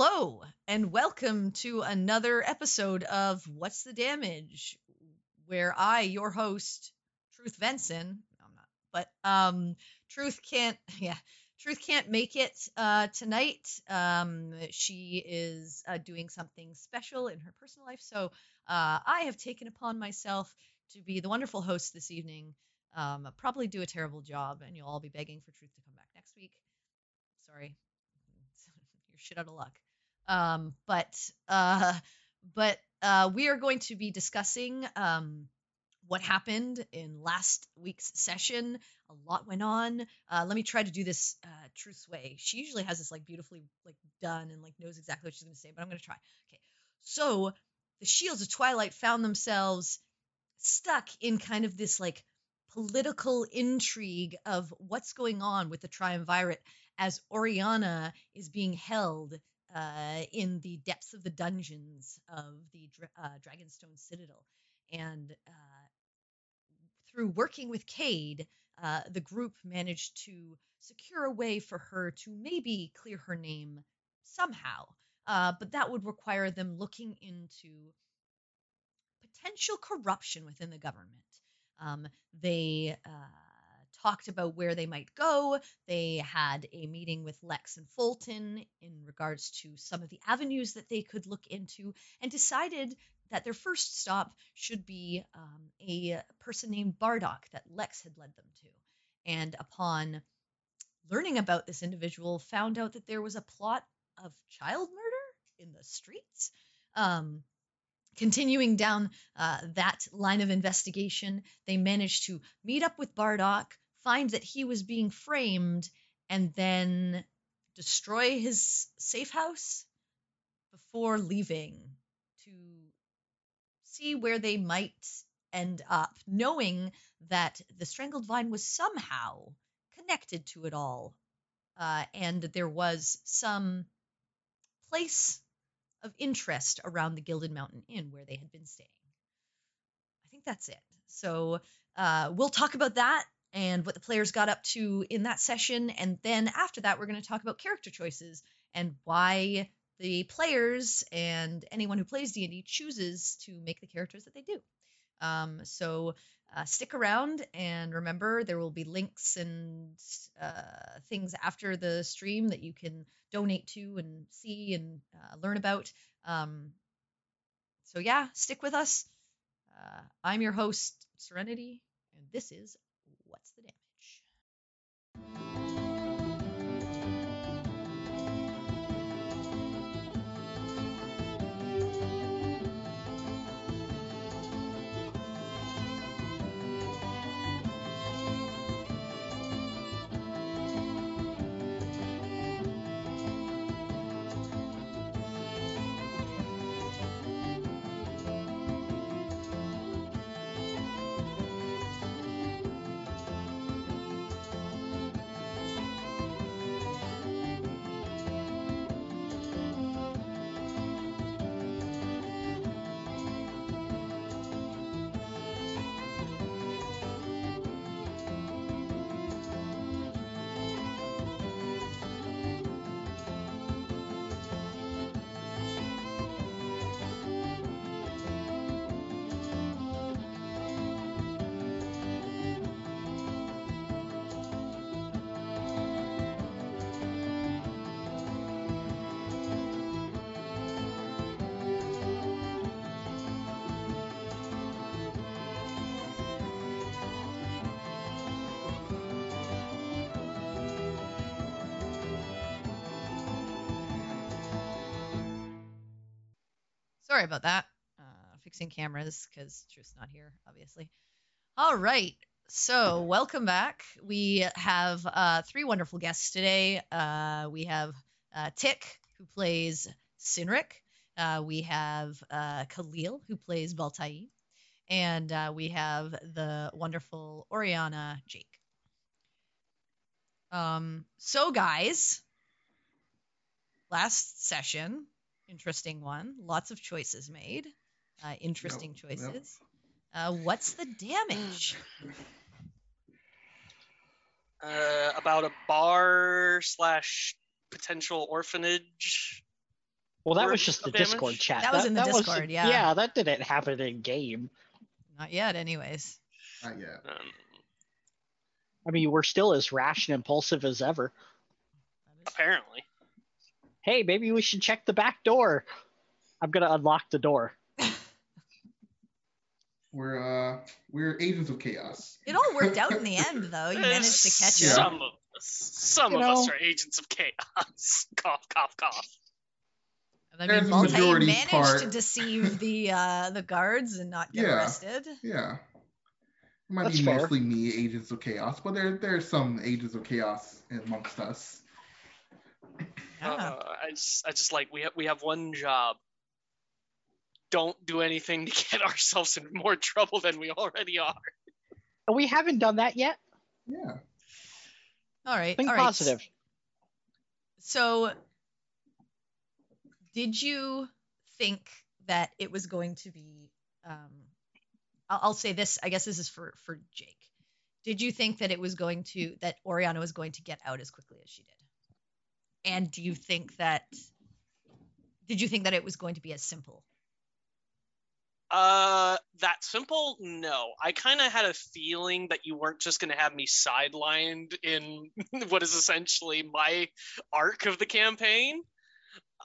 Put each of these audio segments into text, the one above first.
Hello, and welcome to another episode of What's the Damage, where I, your host, Truth Venson, I'm not, but um, Truth can't, yeah, Truth can't make it uh, tonight. Um, she is uh, doing something special in her personal life, so uh, I have taken upon myself to be the wonderful host this evening. Um, probably do a terrible job, and you'll all be begging for Truth to come back next week. Sorry, you're shit out of luck. Um, but uh, but uh, we are going to be discussing um, what happened in last week's session. A lot went on. Uh, let me try to do this uh, way. She usually has this like beautifully like done and like knows exactly what she's going to say, but I'm going to try. Okay, so the Shields of Twilight found themselves stuck in kind of this like political intrigue of what's going on with the triumvirate as Oriana is being held uh, in the depths of the dungeons of the uh, Dragonstone Citadel. And uh, through working with Cade, uh, the group managed to secure a way for her to maybe clear her name somehow. Uh, but that would require them looking into potential corruption within the government. Um, they uh, talked about where they might go. They had a meeting with Lex and Fulton in regards to some of the avenues that they could look into and decided that their first stop should be um, a person named Bardock that Lex had led them to. And upon learning about this individual, found out that there was a plot of child murder in the streets. Um, continuing down uh, that line of investigation, they managed to meet up with Bardock, find that he was being framed, and then destroy his safe house before leaving to see where they might end up, knowing that the strangled vine was somehow connected to it all. Uh, and there was some place of interest around the Gilded Mountain Inn where they had been staying. I think that's it. So uh, we'll talk about that and what the players got up to in that session. And then after that, we're going to talk about character choices and why the players and anyone who plays D&D chooses to make the characters that they do. Um, so uh, stick around and remember there will be links and uh, things after the stream that you can donate to and see and uh, learn about. Um, so yeah, stick with us. Uh, I'm your host, Serenity, and this is What's the Damage? Sorry about that. Uh, fixing cameras because Truth's not here, obviously. All right. So, welcome back. We have uh, three wonderful guests today. Uh, we have uh, Tick, who plays Sinric. Uh, we have uh, Khalil, who plays Baltai. And we have the wonderful Oriana Jake. Um, so, guys, last session, interesting one. Lots of choices made. Uh, interesting Yep, yep. choices. Uh, what's the damage? uh, about a bar slash potential orphanage Well, that was just the damage? Discord chat. That was in the wasn't- Discord, yeah. Yeah, that didn't happen in game. Not yet, anyways. Not yet. Um, I mean, we're still as rash and impulsive as ever. Apparently. Hey, maybe we should check the back door. I'm gonna unlock the door. We're uh we're agents of chaos. It all worked out in the end, though. You managed to catch Yeah. him. Some of us, some You of us are agents of chaos. cough, cough, cough. I There's mean, the Voltaire majority managed to deceive the uh, the guards and not get Yeah. arrested. Yeah. It might That's be fair. mostly me, agents of chaos, but there there's some agents of chaos amongst us. Yeah. Uh, I just, I just like we have, we have one job. Don't do anything to get ourselves in more trouble than we already are. And we haven't done that yet. Yeah. all right. Think all right. positive. So, did you think that it was going to be? Um, I'll, I'll say this. I guess this is for for Jake. Did you think that it was going to that Oriana was going to get out as quickly as she did? And do you think that? Did you think that it was going to be as simple? Uh, that simple? No. I kind of had a feeling that you weren't just going to have me sidelined in what is essentially my arc of the campaign.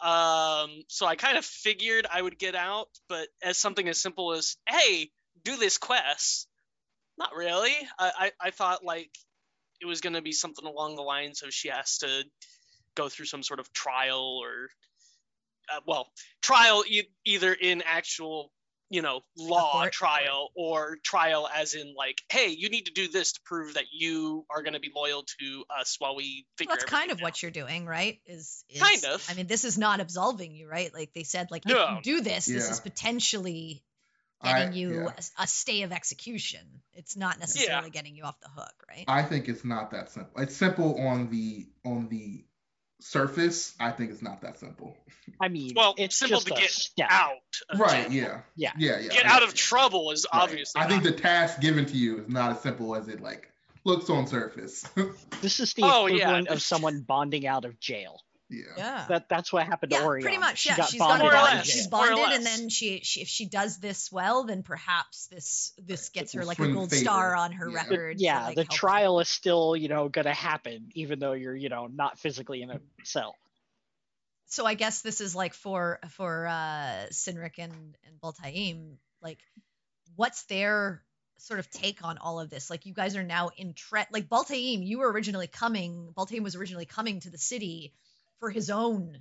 Um, so I kind of figured I would get out, but as something as simple as, hey, do this quest, not really. I, I, I thought like it was going to be something along the lines of she has to go through some sort of trial or, uh, well, trial e- either in actual you know law court. trial or trial as in like hey you need to do this to prove that you are going to be loyal to us while we figure Well, that's kind everything of what you're doing, right? Is, is Kind of. I mean, this is not absolving you, right? Like they said, like if No. you do this, this is potentially I- getting you yeah. a, a stay of execution. It's not necessarily getting you off the hook, right? I think it's not that simple. It's simple on the on the surface. I think it's not that simple. I mean, Well, it's simple just to get step. out of Right, jail. yeah. Yeah. Yeah, yeah. get yeah. out of trouble is Right. obviously I think not- the task given to you is not as simple as it like looks on surface. This is the Oh, yeah. equivalent of someone bonding out of jail. Yeah. Yeah. That that's what happened to yeah, Oriana. pretty much. She Yeah, got she's bonded got More or out bonded. She's jail. More or bonded, and then she, she, if she does this well, then perhaps this this gets her like a gold favor. star on her Yeah. The- record. to, yeah, like, the help her. trial is still, you know, gonna happen, even though you're, you know, not physically in a cell. so I guess this is like for for uh Sinric and and Baltaim, like what's their sort of take on all of this? Like you guys are now in tre- like Baltaim, you were originally coming, Baltaim was originally coming to the city for his own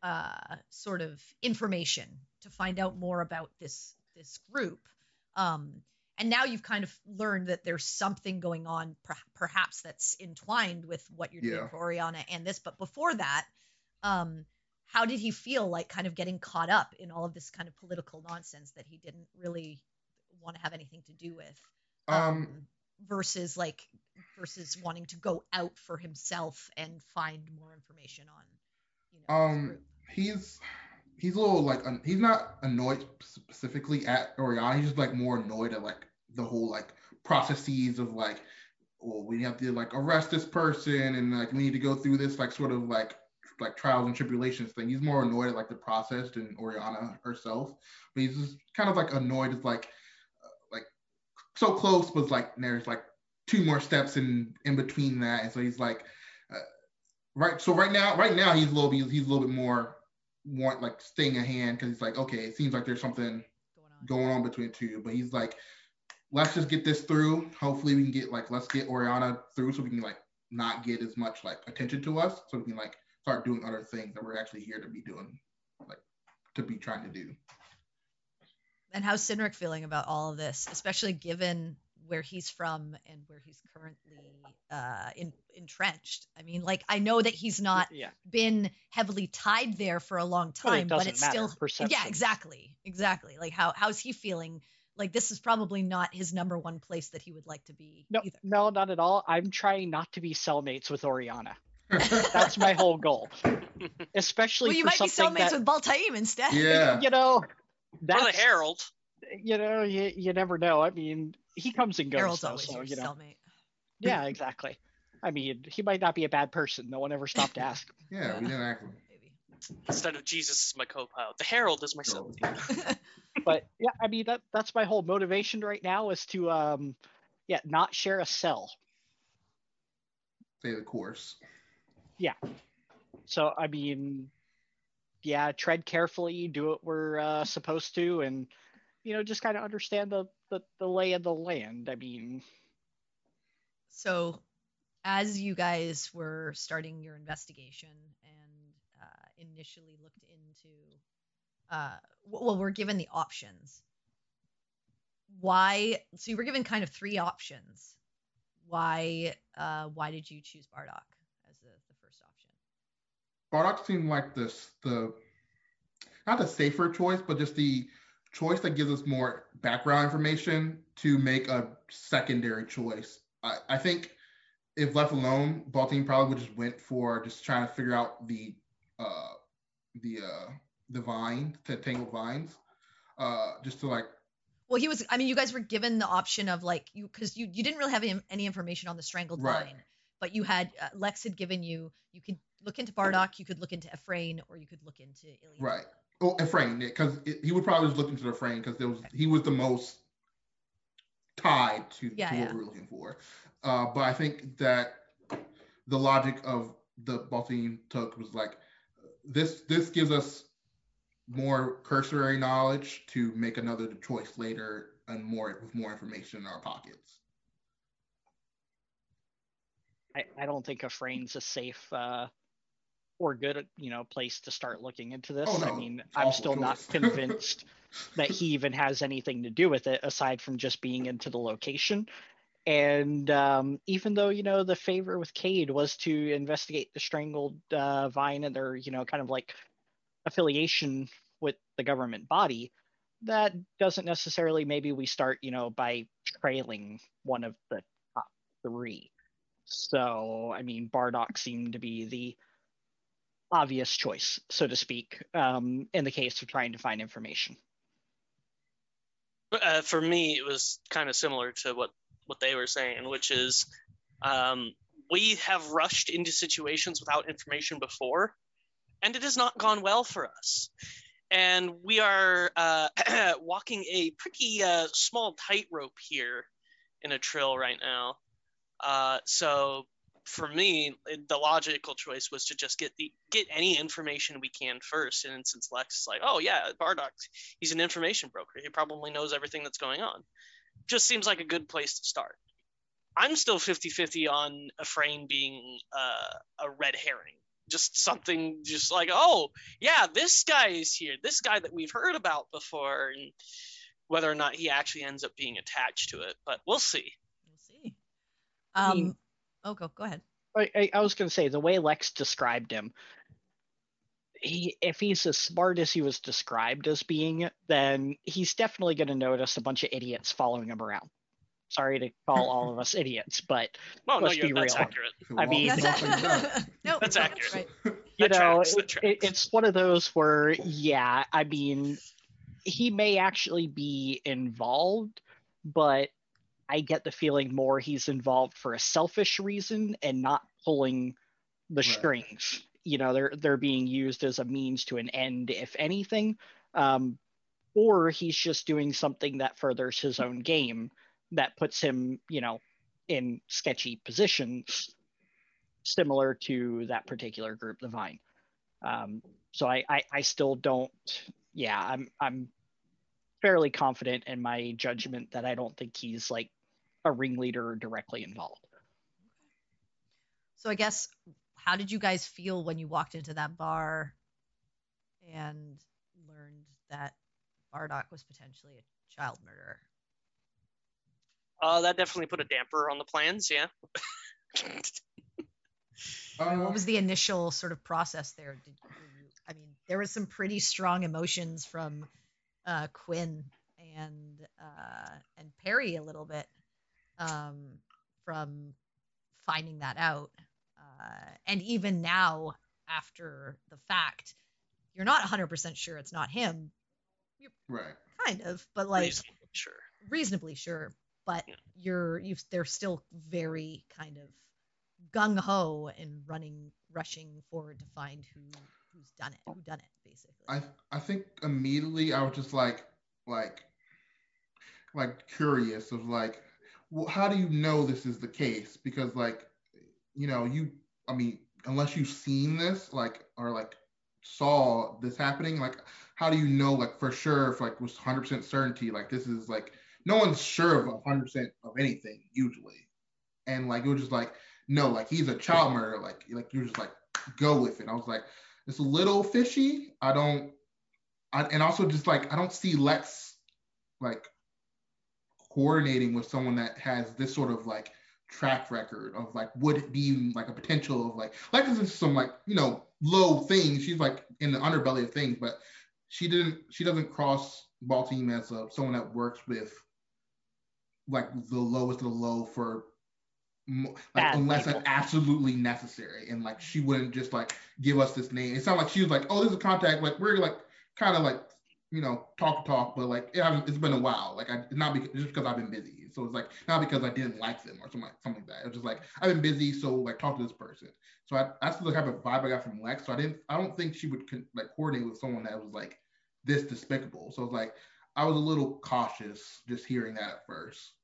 uh sort of information to find out more about this this group. Um and now you've kind of learned that there's something going on per- perhaps that's entwined with what you're doing Yeah. for Oriana and this but before that um how did he feel like kind of getting caught up in all of this kind of political nonsense that he didn't really want to have anything to do with Um versus like versus wanting to go out for himself and find more information on you know Um, he's he's a little like un- he's not annoyed specifically at Oriana. He's just like more annoyed at like the whole like processes of like, well, we have to like arrest this person and like we need to go through this like sort of like like trials and tribulations thing. He's more annoyed at like the process than Oriana herself. But he's just kind of like annoyed at like so close, but like there's like two more steps in in between that, and so he's like. Uh, Right. So right now, right now he's a little he's a little bit more want like staying a hand because he's like, okay, it seems like there's something going on going on between two. But he's like, let's just get this through. Hopefully we can get like let's get Oriana through so we can like not get as much like attention to us, so we can like start doing other things that we're actually here to be doing, like to be trying to do. And how's Sinric feeling about all of this especially given where he's from and where he's currently uh in, entrenched i mean like i know that he's not Yeah. been heavily tied there for a long But it time, but, doesn't it's matter. still Perception. yeah, exactly, exactly. Like how how's he feeling? Like this is probably not his number one place that he would like to be No, either. no, not at all. I'm trying not to be cellmates with Oriana. That's my whole goal. Especially Well, you for might be something cellmates that, with Baltaim instead. yeah. you know, or the Herald. you know, you, you never know. I mean, he comes and goes, Harold's though, always so your you know. cellmate. Yeah, exactly. I mean, he might not be a bad person. No one ever stopped to ask. Yeah, we didn't act. Maybe. Instead of Jesus is my co-pilot, the Herald is my So- substitute. but yeah, I mean that that's my whole motivation right now is to um yeah, not share a cell. Stay the course. Yeah. So I mean, yeah, tread carefully, do what we're uh, supposed to, and you know, just kind of understand the, the the lay of the land. I mean, So, as you guys were starting your investigation and uh, initially looked into, uh, well, we're given the options. Why? So you were given kind of three options. Why? Uh, why did you choose Bardock as the, the first option? Bardock seemed like this the not the safer choice, but just the choice that gives us more background information to make a secondary choice. I, I think if left alone, Baltimore probably would just went for just trying to figure out the uh the uh the vine, the tangled vines. Uh just to like Well, he was. I mean, you guys were given the option of like you because you you didn't really have any, any information on the strangled Right. vine, but you had uh, Lex had given you you could look into Bardock, you could look into Ephraim, or you could look into Iliad. Right. Oh, Ephraim, because he would probably just look into the frame because there was he was the most tied to, Yeah, to yeah. what we were looking for. Uh, but I think that the logic of the Baltine took was like this. This gives us more cursory knowledge to make another choice later and more with more information in our pockets. I, I don't think Ephraim's a safe uh, or good you know place to start looking into this. Oh, I mean, awful I'm still not convinced that he even has anything to do with it aside from just being into the location. And um, even though you know the favor with Cade was to investigate the strangled uh, vine and their you know kind of like affiliation with the government body, that doesn't necessarily maybe we start you know by trailing one of the top three. So I mean, Bardock seemed to be the obvious choice, so to speak, um, in the case of trying to find information. uh, for me, it was kind of similar to what what they were saying, which is um, we have rushed into situations without information before, and it has not gone well for us. And we are uh, walking a pretty uh, small tightrope here in a trill right now. Uh, so for me, the logical choice was to just get the get any information we can first. And since Lex is like, oh yeah, Bardock, he's an information broker. He probably knows everything that's going on. Just seems like a good place to start. I'm still 50-50 on Ephraim being uh, a red herring. Just something, just like, oh yeah, this guy is here. This guy that we've heard about before, and whether or not he actually ends up being attached to it, but we'll see. We'll see. I Um. Mean- oh, go go ahead. I, I, I was going to say the way Lex described him, he if he's as smart as he was described as being, then he's definitely going to notice a bunch of idiots following him around. Sorry to call all of us idiots, but no, Let's you're, be that's real. accurate. I mean- walks off that. no, That's accurate. Right. you That know, tracks, that it- it- it's one of those where, yeah, I mean, he may actually be involved, but I get the feeling more he's involved for a selfish reason and not pulling the Right. strings. You know, they're they're being used as a means to an end, if anything, um, or he's just doing something that furthers his own game that puts him, you know, in sketchy positions, similar to that particular group, the Vine. Um, so I, I I still don't. Yeah, I'm I'm fairly confident in my judgment that I don't think he's like a ringleader or directly involved. So I guess, how did you guys feel when you walked into that bar and learned that Bardock was potentially a child murderer? Uh, that definitely put a damper on the plans. Yeah. Uh, what was the initial sort of process there? Did were you, I mean, there was some pretty strong emotions from uh, Quinn and uh, and Perry a little bit um, from finding that out, uh, and even now after the fact, you're not 100% sure it's not him, right. kind of, but like Reasonably sure. reasonably sure, but Yeah. you're you they're still very kind of gung ho and running rushing forward to find who who's done it, who done it, basically. I I think immediately I was just like like like curious of like well how do you know this is the case? Because like you know you I mean unless you've seen this like or like saw this happening like how do you know like for sure if like was 100% certainty like this is like no one's sure of 100% of anything usually. And like it was just like no like he's a child murderer like like you're just like go with it. I was like it's a little fishy. I don't I, and also just like i don't see lex like coordinating with someone that has this sort of like track record of like would it be like a potential of like this is some like you know low things. She's like in the underbelly of things but she didn't she doesn't cross ball team as a, someone that works with like the lowest of the low for like unless people. it's absolutely necessary. And like she wouldn't just like give us this name. It sounded like she was like oh this is a contact like we're like kind of like you know talk talk but like it it's been a while. Like I it's not because just because I've been busy. So it's like not because I didn't like them or something like something like that. It was just like I've been busy so like talk to this person. So I, that's the type of vibe I got from Lex. So I didn't I don't think she would con- like coordinate with someone that was like this despicable. So it's like I was a little cautious just hearing that at first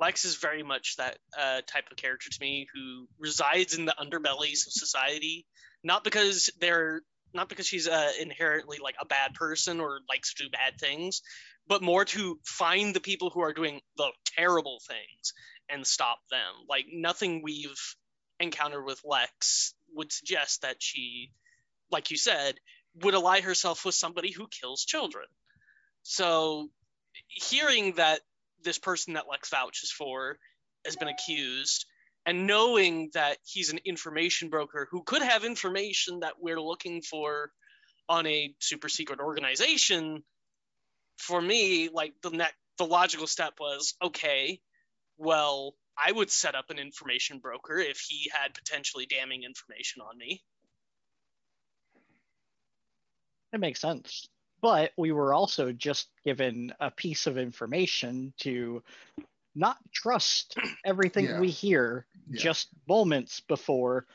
Lex is very much that uh, type of character to me who resides in the underbellies of society, not because they're not because she's uh, inherently like a bad person or likes to do bad things, but more to find the people who are doing the terrible things and stop them. Like nothing we've encountered with Lex would suggest that she, like you said, would ally herself with somebody who kills children. So hearing that this person that Lex vouches for has been accused, and knowing that he's an information broker who could have information that we're looking for on a super secret organization, for me, like the next, the logical step was okay. Well, I would set up an information broker if he had potentially damning information on me. It makes sense. But we were also just given a piece of information to not trust everything Yeah. we hear Yeah. just moments before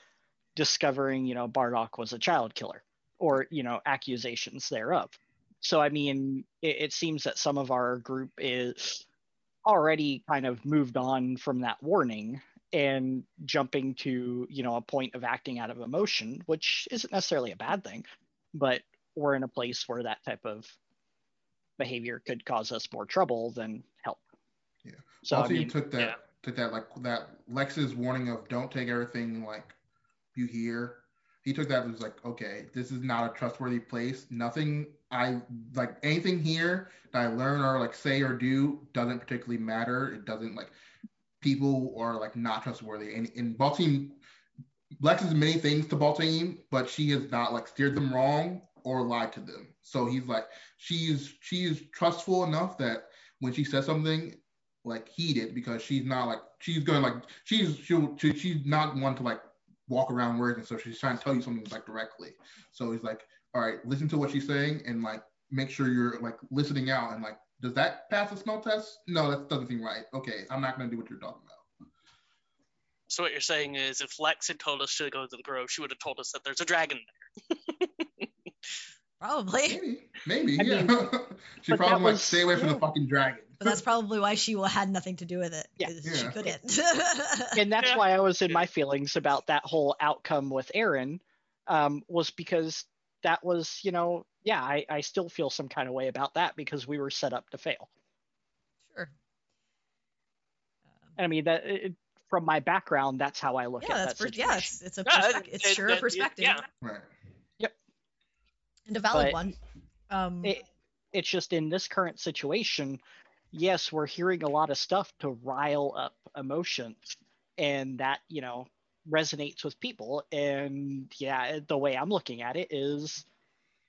discovering, you know, Bardock was a child killer or, you know, accusations thereof. So, I mean, it, it seems that some of our group is already kind of moved on from that warning and jumping to, you know, a point of acting out of emotion, which isn't necessarily a bad thing, but we're in a place where that type of behavior could cause us more trouble than help. Yeah. So, also, I you mean, took that yeah. took that like that Lex's warning of don't take everything like you hear. He took that as like, okay, this is not a trustworthy place. Nothing I like anything here that I learn or like say or do doesn't particularly matter. It doesn't like people are like not trustworthy. And in Baltimore, Lex is many things to Baltimore, but she has not like steered them wrong or lied to them. So he's like, she's she's trustful enough that when she says something, like heed it because she's not like she's gonna like she's she'll she, she's not one to like walk around words and so she's trying to tell you something like directly. So he's like, all right, listen to what she's saying and like make sure you're like listening out and like, does that pass the smell test? No, that doesn't seem right. Okay, I'm not gonna do what you're talking about. So what you're saying is, if Lex had told us to go to the grove, she would have told us that there's a dragon there. Probably. Maybe, maybe, I yeah. mean, she but probably that like was- stay away from the fucking dragon. But that's probably why she had nothing to do with it. Yeah. 'cause She couldn't. and that's Yeah. why I was in my feelings about that whole outcome with Aaron, um, was because that was, you know, yeah, I, I still feel some kind of way about that because we were set up to fail. sure. And I mean that it, from my background, that's how I look yeah, at that's that per- situation. yeah, it's, it's a Yeah, perspec- it- it's it- sure it- a it- perspective yeah. Right. And a valid But- one. Um, It, it's just in this current situation, yes, we're hearing a lot of stuff to rile up emotions, and that you know resonates with people. And yeah, the way I'm looking at it is,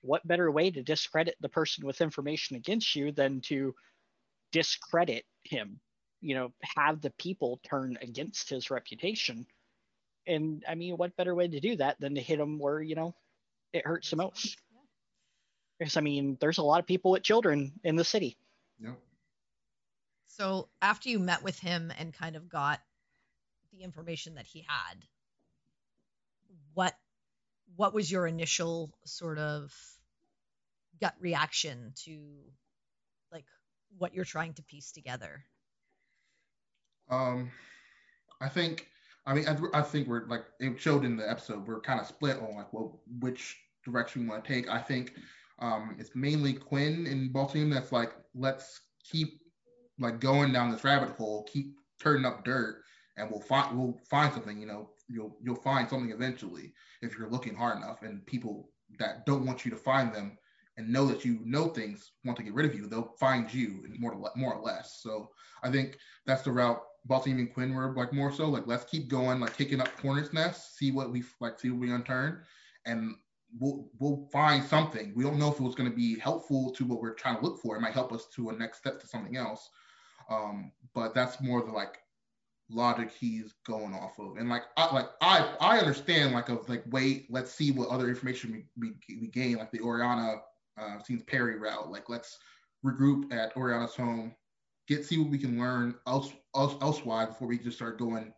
what better way to discredit the person with information against you than to discredit him? You know, have the people turn against his reputation. And I mean, what better way to do that than to hit him where you know it hurts the most? Because I mean, there's a lot of people with children in the city. Yep. So after you met with him and kind of got the information that he had, what what was your initial sort of gut reaction to like what you're trying to piece together? Um, I think. I mean, I, I think we're like it showed in the episode. We're kind of split on like what which direction we want to take. I think um, it's mainly Quinn and Baltimore that's like let's keep like going down this rabbit hole, keep turning up dirt, and we'll find we'll find something. You know, you'll you'll find something eventually if you're looking hard enough. And people that don't want you to find them and know that you know things want to get rid of you, they'll find you more more or less. So I think that's the route Baltimore and Quinn were like more so like let's keep going, like kicking up hornets nests, see what we like, see what we unturn, and we'll we'll find something. We don't know if it was going to be helpful to what we're trying to look for. It might help us to a next step to something else. Um, but that's more the like logic he's going off of. And like I like I I understand like of like wait, let's see what other information we we, we gain, like the Oriana uh seems Perry route. Like let's regroup at Oriana's home, get see what we can learn else, else elsewise before we just start going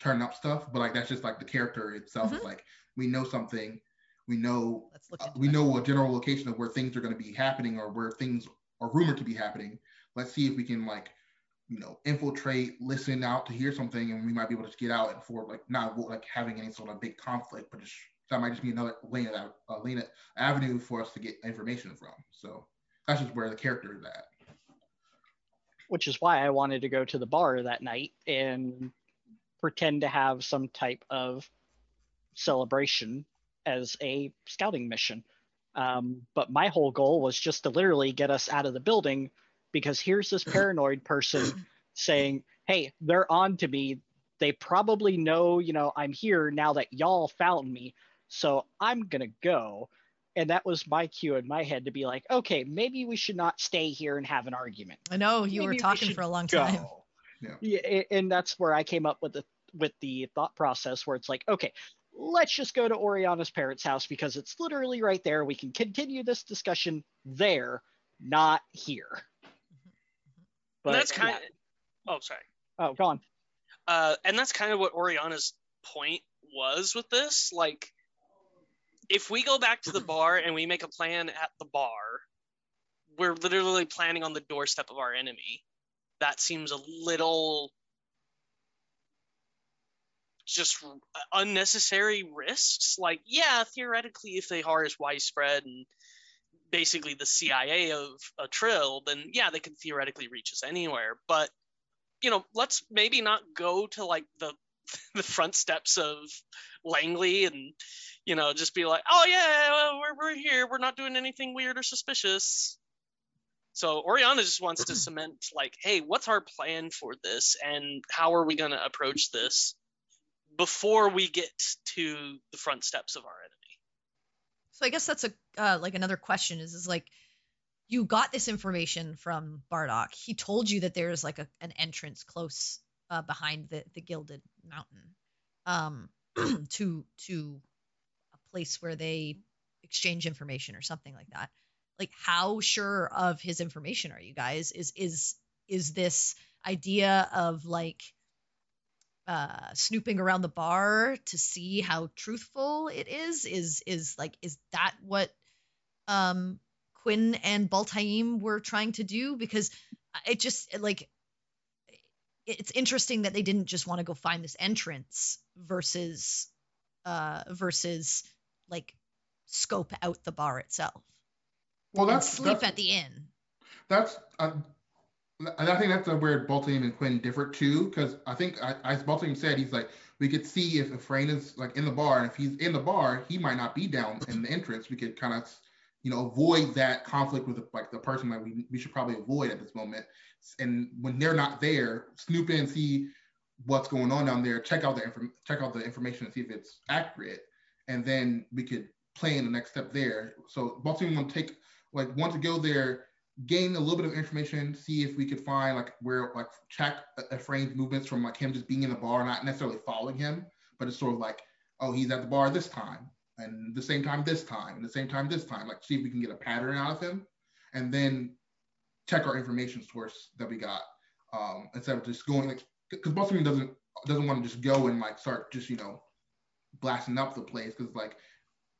turn up stuff. But like that's just like the character itself mm-hmm. is like we know something, we know uh, we that. know a general location of where things are going to be happening or where things are rumored to be happening. Let's see if we can like you know, infiltrate, listen out to hear something, and we might be able to get out and for like not like having any sort of big conflict, but just, that might just be another lane of uh, lane avenue for us to get information from. So that's just where the character is at. Which is why I wanted to go to the bar that night and pretend to have some type of celebration as a scouting mission. Um, but my whole goal was just to literally get us out of the building because here's this paranoid person saying, "Hey, they're on to me. They probably know, you know, I'm here now that y'all found me. So I'm going to go." And that was my cue in my head to be like, "Okay, maybe we should not stay here and have an argument." I know you maybe were talking for a long go. time. Yeah. yeah, and that's where I came up with the with the thought process where it's like, okay, let's just go to Oriana's parents' house because it's literally right there. We can continue this discussion there, not here. But and that's kind of. Oh, sorry. Oh, go on. Uh, and that's kind of what Oriana's point was with this. Like, if we go back to the bar and we make a plan at the bar, we're literally planning on the doorstep of our enemy. That seems a little just uh, unnecessary risks. Like, yeah, theoretically, if they are as widespread and basically the CIA of a Trill, then yeah, they can theoretically reach us anywhere. But you know, let's maybe not go to like the the front steps of Langley and you know just be like, oh yeah, we're we're here, we're not doing anything weird or suspicious. So Oriana just wants to cement like, hey, what's our plan for this, and how are we going to approach this before we get to the front steps of our enemy. So I guess that's a uh, like another question is is like you got this information from Bardock. He told you that there's like a, an entrance close uh, behind the the Gilded Mountain um, to to a place where they exchange information or something like that. Like how sure of his information are you guys? Is is is this idea of like uh, snooping around the bar to see how truthful it is is is like is that what um Quinn and Baltaim were trying to do because it just like it's interesting that they didn't just want to go find this entrance versus uh versus like scope out the bar itself. Well, that's sleep that's, at the inn. That's uh, and I think that's where Baltimore and Quinn differ too, because I think, as Baltimore said, he's like, we could see if Ephraim is like in the bar, and if he's in the bar, he might not be down in the entrance. We could kind of, you know, avoid that conflict with like the person that we, we should probably avoid at this moment. And when they're not there, snoop in, see what's going on down there, check out the inform- check out the information and see if it's accurate, and then we could plan the next step there. So Baltimore want to take like want to go there gain a little bit of information, see if we could find like where like check Ephraim's movements from like him just being in the bar, not necessarily following him, but it's sort of like, oh, he's at the bar this time, and the same time this time, and the same time this time. Like see if we can get a pattern out of him, and then check our information source that we got um, instead of just going like because Boston doesn't doesn't want to just go and like start just you know blasting up the place because like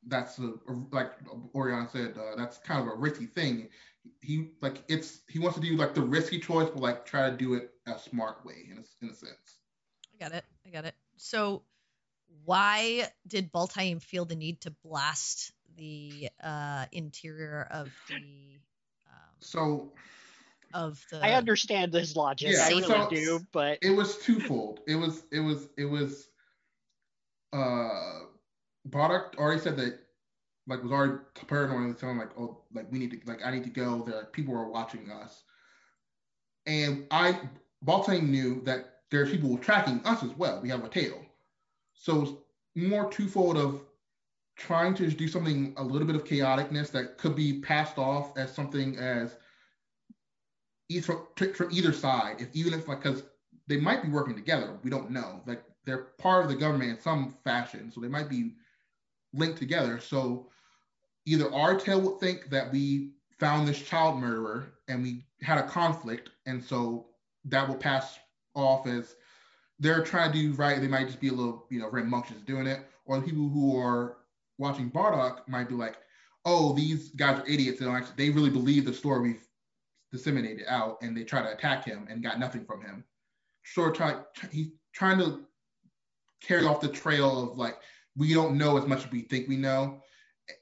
that's a, like Oriana said, uh, that's kind of a risky thing. He like it's he wants to do like the risky choice, but like try to do it a smart way in a, in a sense. I got it. I got it. So, why did Baltaim feel the need to blast the uh, interior of the um, So of the? I understand this logic. Yeah, I really so- do, but it was twofold. It was it was it was uh Bardock already said that like was already paranoid and telling like oh like we need to like I need to go there. Like, people are watching us. And I Baltang knew that there's people tracking us as well. We have a tail. So more twofold of trying to do something a little bit of chaoticness that could be passed off as something as either from either side. If even if like because they might be working together. We don't know. Like they're part of the government in some fashion. So they might be linked together. So either our tail would think that we found this child murderer and we had a conflict and so that will pass off as they're trying to do right they might just be a little you know rambunctious doing it or the people who are watching bardock might be like oh these guys are idiots they don't actually they really believe the story we've disseminated out and they try to attack him and got nothing from him. Of try he's trying to carry off the trail of like we don't know as much as we think we know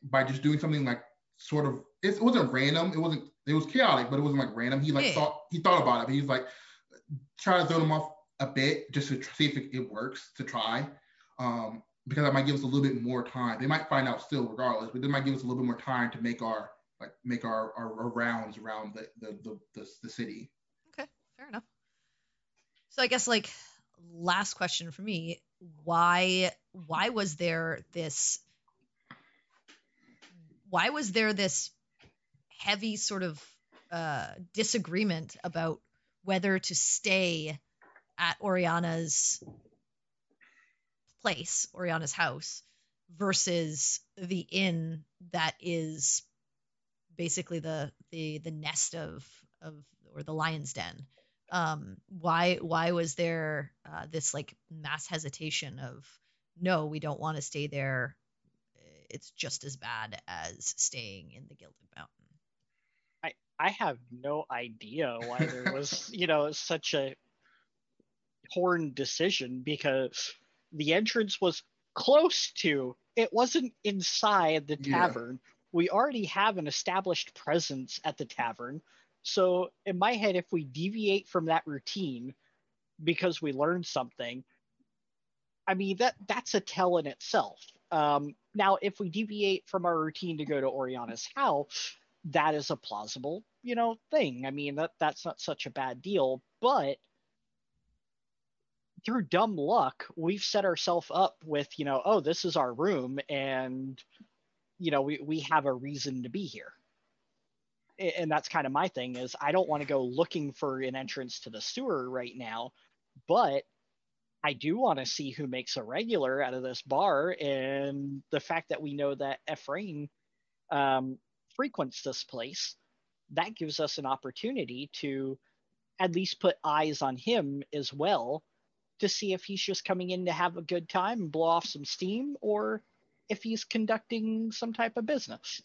by just doing something like sort of it wasn't random. It wasn't it was chaotic but it wasn't like random. He like Yeah. thought he thought about it. But he's like try to throw them off a bit just to see if it, it works to try. Um because that might give us a little bit more time. They might find out still regardless but they might give us a little bit more time to make our like make our our, our rounds around the the, the the the city. Okay, fair enough. So I guess like last question for me, why why was there this why was there this heavy sort of uh disagreement about whether to stay at Oriana's place, Oriana's house versus the inn that is basically the the the nest of of or the lion's den? Um why why was there uh, this like mass hesitation of no we don't want to stay there it's just as bad as staying in the gilded mountain I I have no idea why there was, you know, such a torn decision because the entrance was close to, it wasn't inside the Yeah. tavern. We already have an established presence at the tavern. So, in my head, if we deviate from that routine because we learned something, I mean that that's a tell in itself. Um, now, if we deviate from our routine to go to Oriana's house, that is a plausible, you know, thing. I mean, that that's not such a bad deal, but through dumb luck, we've set ourselves up with, you know, oh, this is our room and you know, we we have a reason to be here. And that's kind of my thing is I don't want to go looking for an entrance to the sewer right now, but I do want to see who makes a regular out of this bar and the fact that we know that Ephraim um, frequents this place, that gives us an opportunity to at least put eyes on him as well to see if he's just coming in to have a good time and blow off some steam or if he's conducting some type of business.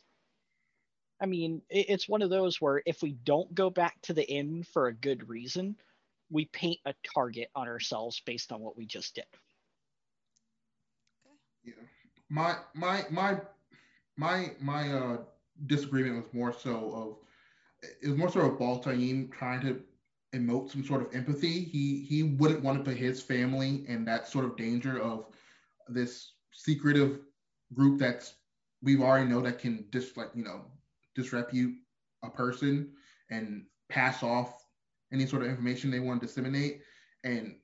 I mean, it's one of those where if we don't go back to the inn for a good reason, we paint a target on ourselves based on what we just did. Yeah. My my my my my uh disagreement was more so of it was more so of Baltaim trying to emote some sort of empathy. He he wouldn't want to put his family in that sort of danger of this secretive group that's we've already know that can dis like you know disrepute a person and pass off any sort of information they want to disseminate and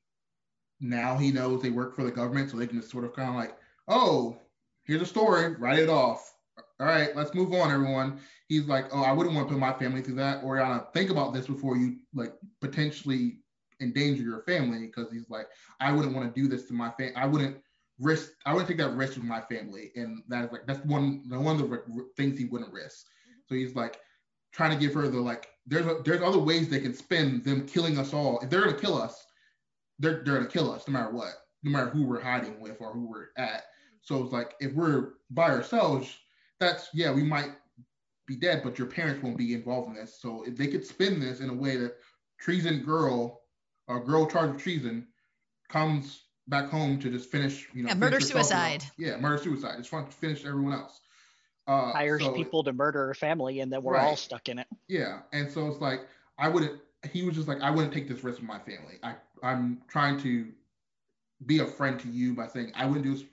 now he knows they work for the government so they can just sort of kind of like oh, here's a story, write it off. All right, let's move on, everyone. He's like, oh, I wouldn't want to put my family through that. Oriana, think about this before you like potentially endanger your family, because he's like, I wouldn't want to do this to my family. I wouldn't risk. I wouldn't take that risk with my family, and that is like that's one one of the things he wouldn't risk. Mm-hmm. So he's like trying to give her the like. There's a, there's other ways they can spin them killing us all. If they're gonna kill us, they're they're gonna kill us no matter what, no matter who we're hiding with or who we're at. So it's like if we're by ourselves, that's yeah, we might be dead, but your parents won't be involved in this. So if they could spin this in a way that treason girl, a girl charged with treason, comes back home to just finish, you know, Yeah, murder suicide. Yeah, murder suicide. Just want to finish everyone else. Uh, hires so- people to murder her family, and then we're all stuck in it. yeah, and so it's like I wouldn't. He was just like, I wouldn't take this risk with my family. I I'm trying to be a friend to you by saying I wouldn't do this.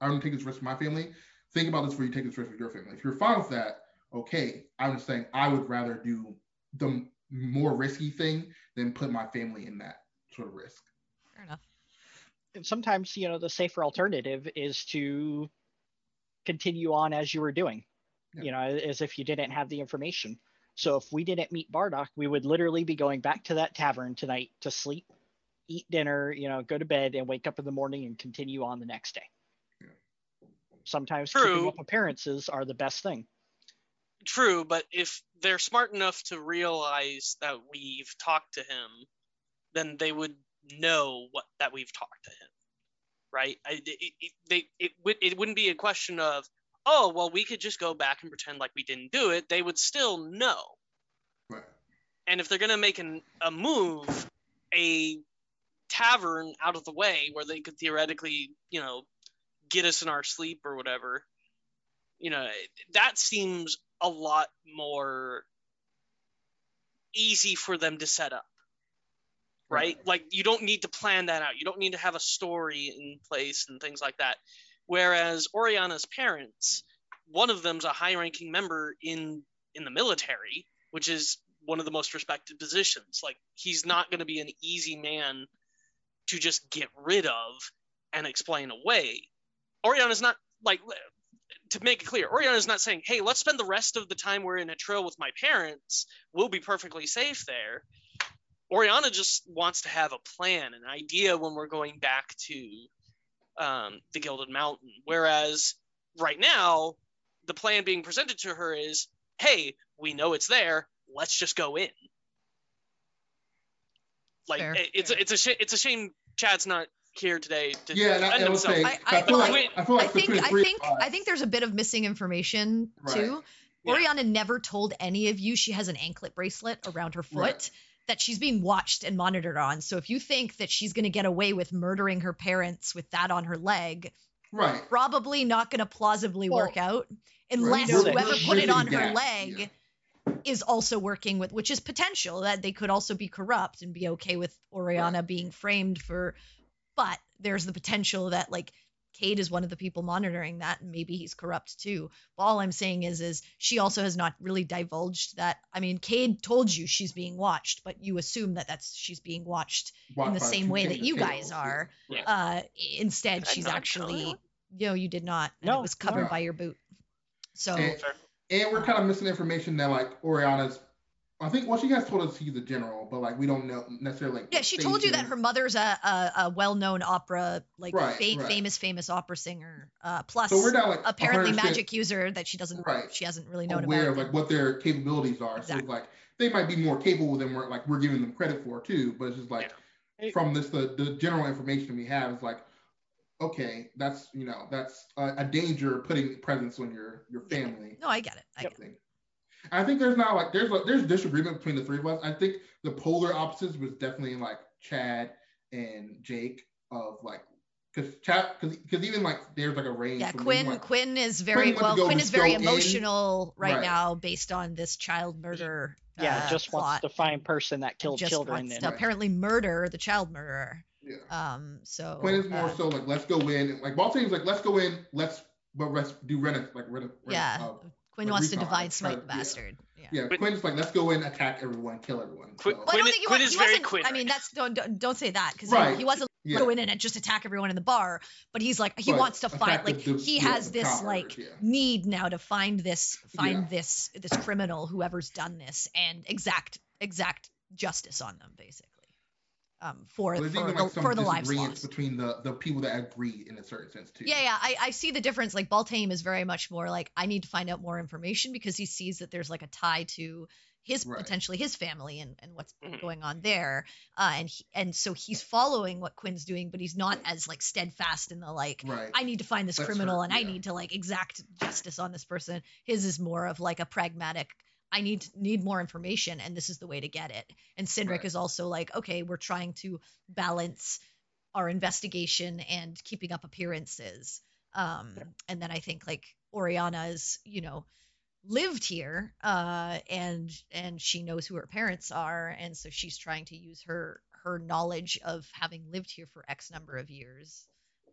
I wouldn't take this risk with my family. Think about this before you take this risk with your family. If you're fine with that, okay. I'm just saying I would rather do the more risky thing than put my family in that sort of risk. Fair enough. And sometimes, you know, the safer alternative is to continue on as you were doing, Yeah. you know, as if you didn't have the information. So if we didn't meet Bardock, we would literally be going back to that tavern tonight to sleep, eat dinner, you know, go to bed and wake up in the morning and continue on the next day. Yeah. Sometimes True. keeping up appearances are the best thing. True, but if they're smart enough to realize that we've talked to him, then they would know what that we've talked to him, right? I, it, it, they, it, it wouldn't be a question of, oh, well, we could just go back and pretend like we didn't do it. They would still know. Right. And if they're gonna make an, a move, a tavern out of the way where they could theoretically, you know, get us in our sleep or whatever, you know, that seems a lot more easy for them to set up. Right? Like you don't need to plan that out. You don't need to have a story in place and things like that. Whereas Oriana's parents, one of them's a high-ranking member in in the military, which is one of the most respected positions. Like he's not going to be an easy man to just get rid of and explain away. Oriana's not like to make it clear, Oriana's not saying, "Hey, let's spend the rest of the time we're in a trail with my parents. We'll be perfectly safe there." Oriana just wants to have a plan, an idea when we're going back to um, the Gilded Mountain. Whereas right now, the plan being presented to her is, "Hey, we know it's there. Let's just go in." Like Fair, it's fair. a, it's a sh- it's a shame Chad's not here today to Yeah, and I, defend I himself. say I- I, I- feel like I- I feel like I think I think I think there's a bit of missing information Right. too. Yeah. Oriana never told any of you she has an anklet bracelet around her foot Right. That she's being watched and monitored on. So if you think that she's going to get away with murdering her parents with that on her leg, right. probably not going to plausibly Well, work out unless know that whoever put it on her the gap, leg is also working with which is potential that they could also be corrupt and be okay with Oriana being framed for but there's the potential that like Cade is one of the people monitoring that and maybe he's corrupt too. But all I'm saying is is she also has not really divulged that I mean Cade told you she's being watched but you assume that that's she's being watched in the same way that you guys yeah. are. Yeah. Uh instead she's actually you? no you did not and No, it was covered no. by your boot. So And, and we're kind of missing information that like Oriana's. I think well she has told us he's a general, but like we don't know necessarily. Like, Yeah, she told you that her mother's a, a, a well-known opera, like Right, fa- right. famous, famous opera singer. Uh, plus, So we're not like apparently magic user that she doesn't, Right. she hasn't really known aware about. of like what their capabilities are. So Exactly. it's like they might be more capable than we're like we're giving them credit for too. But it's just like Yeah. from this the, the general information we have is like okay that's you know that's a, a danger putting presence on your your Yeah. family. no, I get it. I Yep. get it. Thing. I think there's not like there's a, there's disagreement between the three of us. I think the polar opposites was definitely like Chad and Jake of like because Chad because even like there's like a range. Yeah, Quinn. like, Quinn is very went to well. Quinn is very emotional right, Right. now, based on this child murder. Yeah, uh, just plot. wants to find person that and killed just children. wants And to apparently murder the child murderer. yeah. Um, so Quinn is more uh, so like let's go in. Like Baltimore's like let's go in. Let's but let's do rent like rent. yeah. Uh, Quinn like wants to recon, divide, like, smite the bastard. Yeah. yeah. But- Quinn's like let's go in, attack everyone, kill everyone. Quinn- So, Well, I Quinn don't is- think he Quinn wa- is he very wasn't- Quinn I mean, that's don't don't, don't say that because Right. he wasn't yeah. go in and just attack everyone in the bar, but he's like he But wants to fight. like the- he yeah, has this coppers, like yeah. need now to find this find Yeah. this this criminal whoever's done this and exact exact justice on them basically. Um, for There's for even the, like some for the live disagreements between the the people that agree in a certain sense too. Yeah, yeah, I, I see the difference. Like Baltame is very much more like I need to find out more information because he sees that there's like a tie to his Right. potentially his family and, and what's Mhm. going on there. Uh, and he, and so he's following what Quinn's doing, but he's not as like steadfast in the like Right. I need to find this That's criminal her- and I need to like exact justice on this person. His is more of like a pragmatic. I need need more information, and this is the way to get it. And Sinric Right. is also like, okay, we're trying to balance our investigation and keeping up appearances. Um, and then I think like Oriana is, you know, lived here, uh, and and she knows who her parents are, and so she's trying to use her her knowledge of having lived here for X number of years,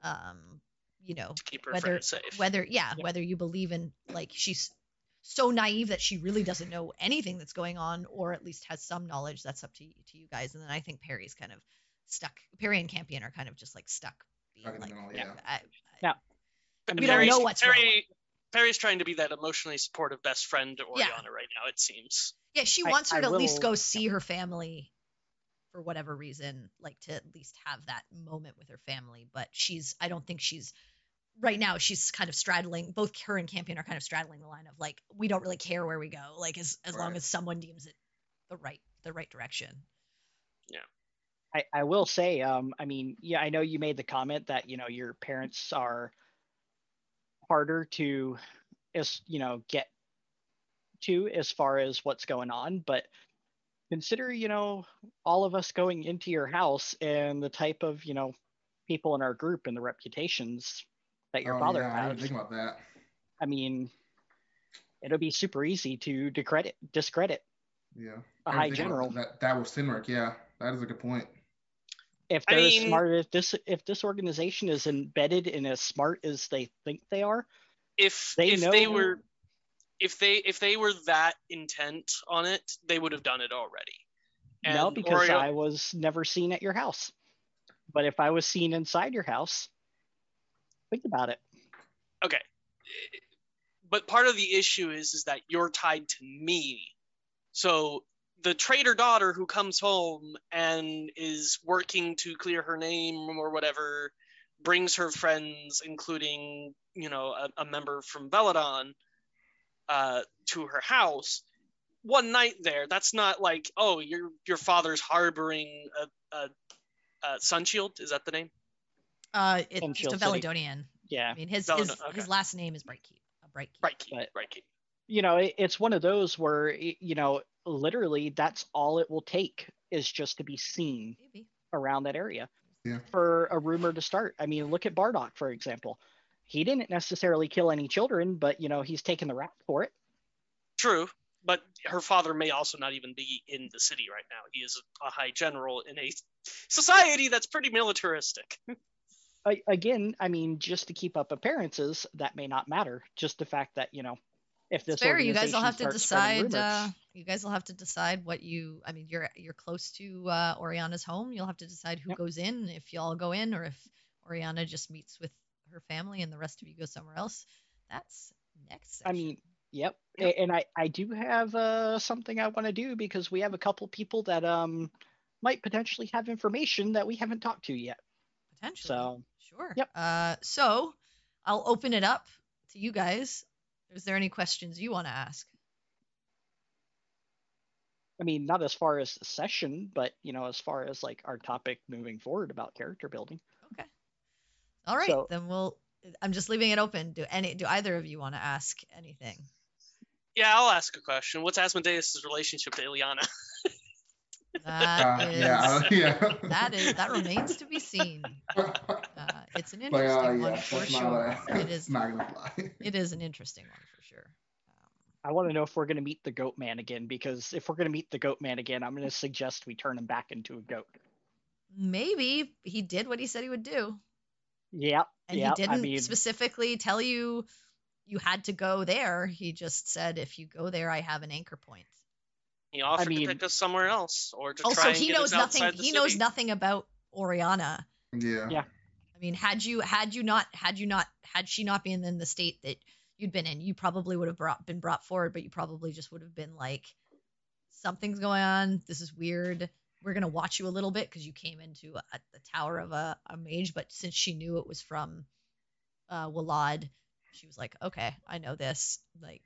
um, you know, to keep her whether whether yeah, Yeah. whether you believe in like she's so naive that she really doesn't know anything that's going on or at least has some knowledge that's up to you, to you guys and then i think perry's kind of stuck perry and campion are kind of just like stuck being Stuck in the like middle, yeah. yeah. I, Now, And we don't know what's wrong. Perry, Perry's trying to be that emotionally supportive best friend to Yeah. Oriana right now. It seems. yeah she I- wants her I to at least go see her family for whatever reason like to at least have that moment with her family but she's i don't think she's right now she's kind of straddling both her and campion are kind of straddling the line of like we don't really care where we go like as as long as someone deems it the right the right direction Yeah. I, I will say, um, I mean, yeah, I know you made the comment that, you know, your parents are harder to, as you know, get to as far as what's going on, but consider, you know, all of us going into your house and the type of, you know, people in our group and the reputations that your oh, father yeah, I didn't think about that. I mean, it'll be super easy to discredit discredit Yeah. a I high didn't think about general. That that was Sinric, yeah. That is a good point. if they're as mean- smart if this if this organization is embedded and as smart as they think they are If They if they were if they if they were that intent on it, they would have done it already. no And because Oreo- i was never seen at your house but if i was seen inside your house think about it. Okay. But part of the issue is is that you're tied to me. So the trader daughter who comes home and is working to clear her name or whatever brings her friends including you know a, a member from Veladon uh, to her house one night there. That's not like oh your your father's harboring a, a, a sunshield is that the name uh it's From just a Shield City. yeah i mean his Velado- his, okay. his last name is brightkeep a brightkeep But- right key you know it, it's one of those where you know literally that's all it will take is just to be seen maybe around that area Yeah. for a rumor to start i mean look at bardock for example he didn't necessarily kill any children but you know he's taken the rap for it True, but her father may also not even be in the city right now. He is a high general in a society that's pretty militaristic. I, again, I mean, just to keep up appearances, that may not matter. Just the fact that you know, if this it's fair you guys will have to decide uh you guys will have to decide what you i mean you're you're close to uh oriana's home you'll have to decide who Yep. goes in if y'all go in or if oriana just meets with her family and the rest of you go somewhere else that's next I mean, yep. Yep. And I I do have uh, something I want to do because we have a couple people that um might potentially have information that we haven't talked to yet. Potentially So Sure. Yep. Uh, so I'll open it up to you guys. Is there any questions you want to ask? I mean, not as far as the session, but you know, as far as like our topic moving forward about character building. Okay. All right, So- then we'll. I'm just leaving it open. Do any? Do either of you want to ask anything? Yeah, I'll ask a question. What's Asmodeus' relationship to Ileana? That Uh, is. yeah, yeah. That is. That remains to be seen. Uh, it's an But, interesting uh, one for sure. not, a, It is. not gonna fly. It is an interesting one for sure. Um, I want to know if we're going to meet the goat man again because if we're going to meet the goat man again, I'm going to suggest we turn him back into a goat. maybe he did what he said he would do. Yeah, And yeah. he didn't mean, specifically tell you you had to go there. He just said, if you go there, I have an anchor point. He offered mean- to pick us somewhere else, or to Also, try and he get knows us nothing. outside the He knows nothing about Oriana. Yeah. Yeah. I mean, had you had you not had you not had she not been in the state that you'd been in, you probably would have brought, been brought forward, but you probably just would have been like, something's going on. This is weird. we're gonna watch you a little bit because you came into a, the tower of a, a mage, but since she knew it was from uh, Walad, she was like, okay, I know this. Like,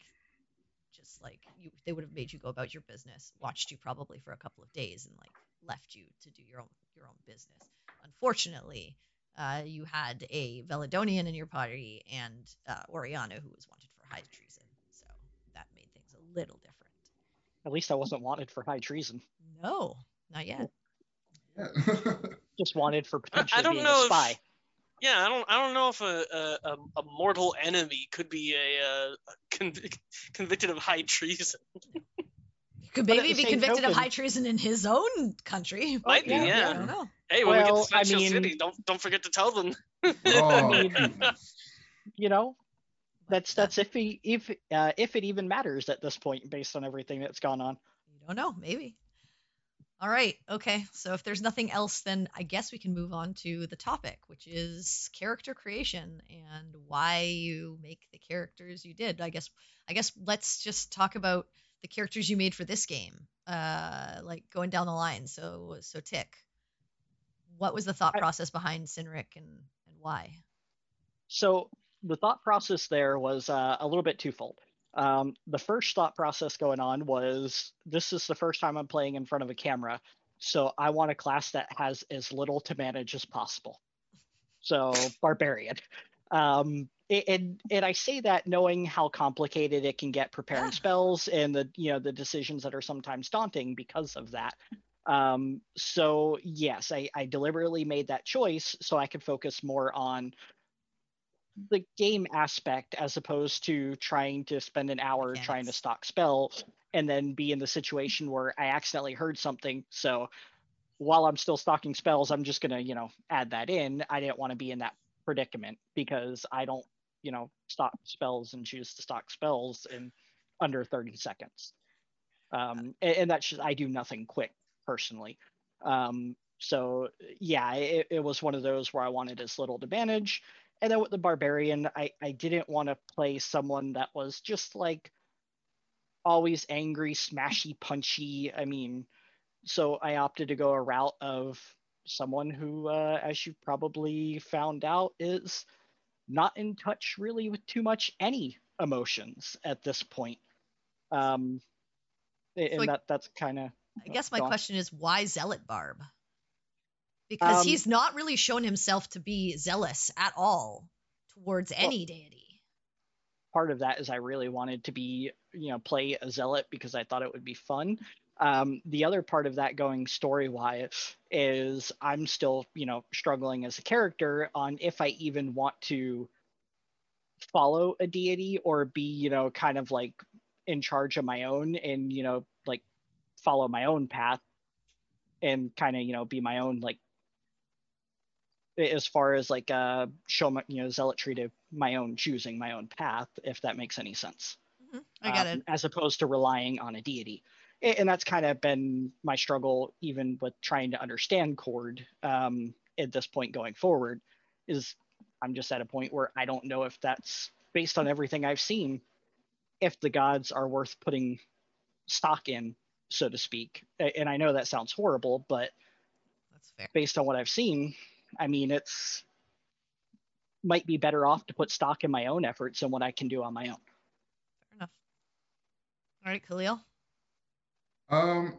just like you, they would have made you go about your business, watched you probably for a couple of days, and like left you to do your own your own business. Unfortunately, uh, you had a Veladonian in your party and uh, Oriana who was wanted for high treason, so that made things a little different. At least I wasn't wanted for high treason. No, not yet. Yeah. Just wanted for I, potentially I don't being know a spy. if yeah, I don't I don't know if a a, a, a mortal enemy could be a, uh convic- convicted of high treason. Could maybe be same convicted of high treason in his own country. Might be, yeah, yeah. I don't know. Hey, when we Well, get to I Central mean- City, don't don't forget to tell them. oh, mean- You know, that's that's if he if uh, if it even matters at this point, based on everything that's gone on. You don't know, maybe. All right, okay. So if there's nothing else, then I guess we can move on to the topic, which is character creation and why you make the characters you did. I guess I guess let's just talk about the characters you made for this game. Uh like going down the line. So so Tick. What was the thought process behind Sinric and and why? So the thought process there was uh, a little bit twofold. Um, the first thought process going on was this is the first time I'm playing in front of a camera, so I want a class that has as little to manage as possible. So barbarian. Um, and and I say that knowing how complicated it can get preparing spells and the you know the decisions that are sometimes daunting because of that. Um, so yes, I, I deliberately made that choice so I could focus more on the game aspect as opposed to trying to spend an hour trying to stock spell and then be in the situation where I accidentally heard something. So while I'm still stocking spells, I'm just gonna, you know, add that in. I didn't want to be in that predicament because I don't, you know, stock spells and choose to stock spells in under 30 seconds. Um, and, and that's just I do nothing quick personally. Um, so yeah, it, it was one of those where I wanted as little to manage. And then with the barbarian, I, I didn't want to play someone that was just like always angry, smashy, punchy. I mean, so I opted to go a route of someone who, uh, as you probably found out, is not in touch really with too much any emotions at this point. Um, a- and like- that that's kind of I guess my go on. question is why Zealot Barb? Because Um, he's not really shown himself to be zealous at all towards any deity. part of that is I really wanted to be, you know, play a zealot because I thought it would be fun. Um, the other part of that going story wise is I'm still, you know, struggling as a character on if I even want to follow a deity or be, you know, kind of like in charge of my own and, you know, like follow my own path and kind of, you know, be my own like as far as like uh show my you know zealotry to my own choosing my own path if that makes any sense Mhm, I got um, it. as opposed to relying on a deity and that's kind of been my struggle even with trying to understand Kord um at this point going forward is i'm just at a point where i don't know if that's based on everything i've seen if the gods are worth putting stock in so to speak and i know that sounds horrible but That's fair. based on what I've seen, I mean, it's might be better off to put stock in my own efforts and what I can do on my own. Fair enough. All right, Khalil. Um,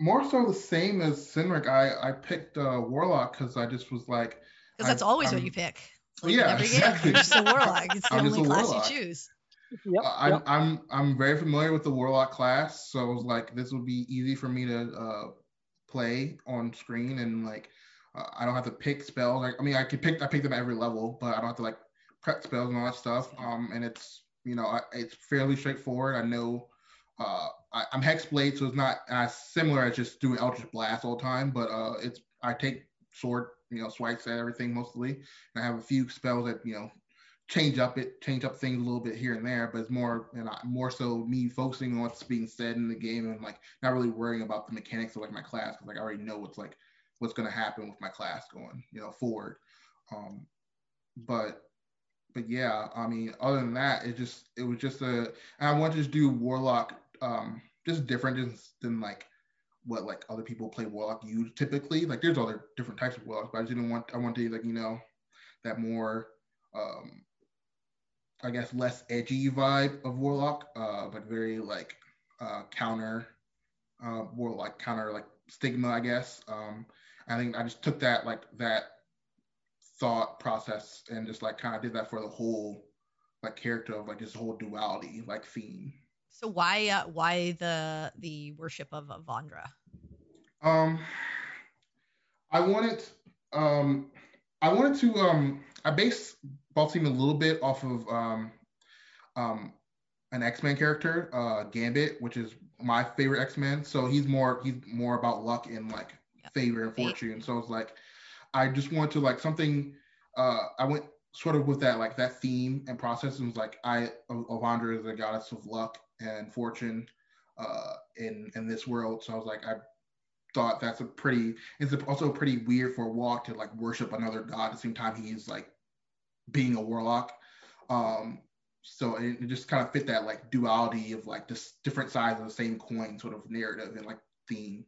more so the same as Sinric. I I picked uh, Warlock because I just was like, Because that's I'm- always what I'm- you pick. Oh, Like yeah, every exactly. game, you're just a warlock. It's the I'm just only a class warlock. you choose. Yep. Uh, I'm yep. I'm I'm very familiar with the Warlock class, so I was like, this would be easy for me to uh, play on screen, and like, uh, I don't have to pick spells. Like, I mean, I can pick I pick them at every level, but I don't have to like prep spells and all that stuff. Um, and it's you know, I, it's fairly straightforward. I know. Uh, I, I'm Hexblade, so it's not as similar as just doing Eldritch Blast all the time, but uh, it's I take sword, you know, swipes at everything mostly, and I have a few spells that you know change up it change up things a little bit here and there but it's more and I, more so me focusing on what's being said in the game and like not really worrying about the mechanics of like my class because like I already know what's like what's going to happen with my class going you know forward um but but yeah I mean other than that it just it was just a I wanted to just do warlock um just different than like what like other people play warlock use typically. Like there's other different types of warlocks, but I just didn't want I wanted to like you know that more um I guess less edgy vibe of warlock, uh, but very like uh, counter uh, like counter like stigma, I guess. Um, I think I just took that like that thought process and just like kind of did that for the whole like character of like this whole duality like theme. So why uh, why the the worship of Avandra? Um, I wanted um I wanted to um I based Baltimore a little bit off of um um an X-Men character, uh Gambit, which is my favorite X-Men. So he's more he's more about luck and like favor and fortune. So it's like I just wanted to like something uh I went sort of with that like that theme and process and was like I Avandra is the goddess of luck and fortune uh in in this world. So I was like I thought that's a pretty it's also pretty weird for a walk to like worship another god at the same time he's like being a warlock. Um so it, it just kind of fit that like duality of like just different sides of the same coin sort of narrative and like theme.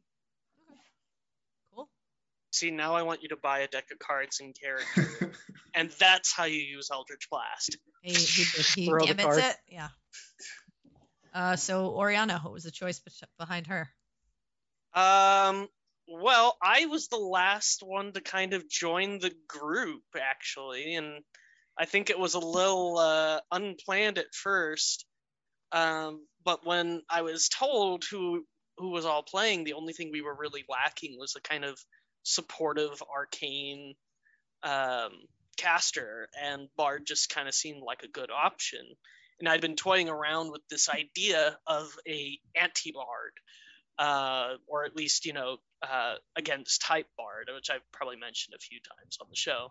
Cool. See, now I want you to buy a deck of cards and character, and that's how you use Eldritch Blast. He, he, he Throw gambits it. Yeah. Uh, so Oriana, what was the choice behind her? Um, well, I was the last one to kind of join the group actually, and I think it was a little uh, unplanned at first. Um, but when I was told who who was all playing, the only thing we were really lacking was a kind of supportive arcane um, caster, and Bard just kind of seemed like a good option. And I'd been toying around with this idea of a anti-bard, uh, or at least you know uh, against type bard, which I've probably mentioned a few times on the show.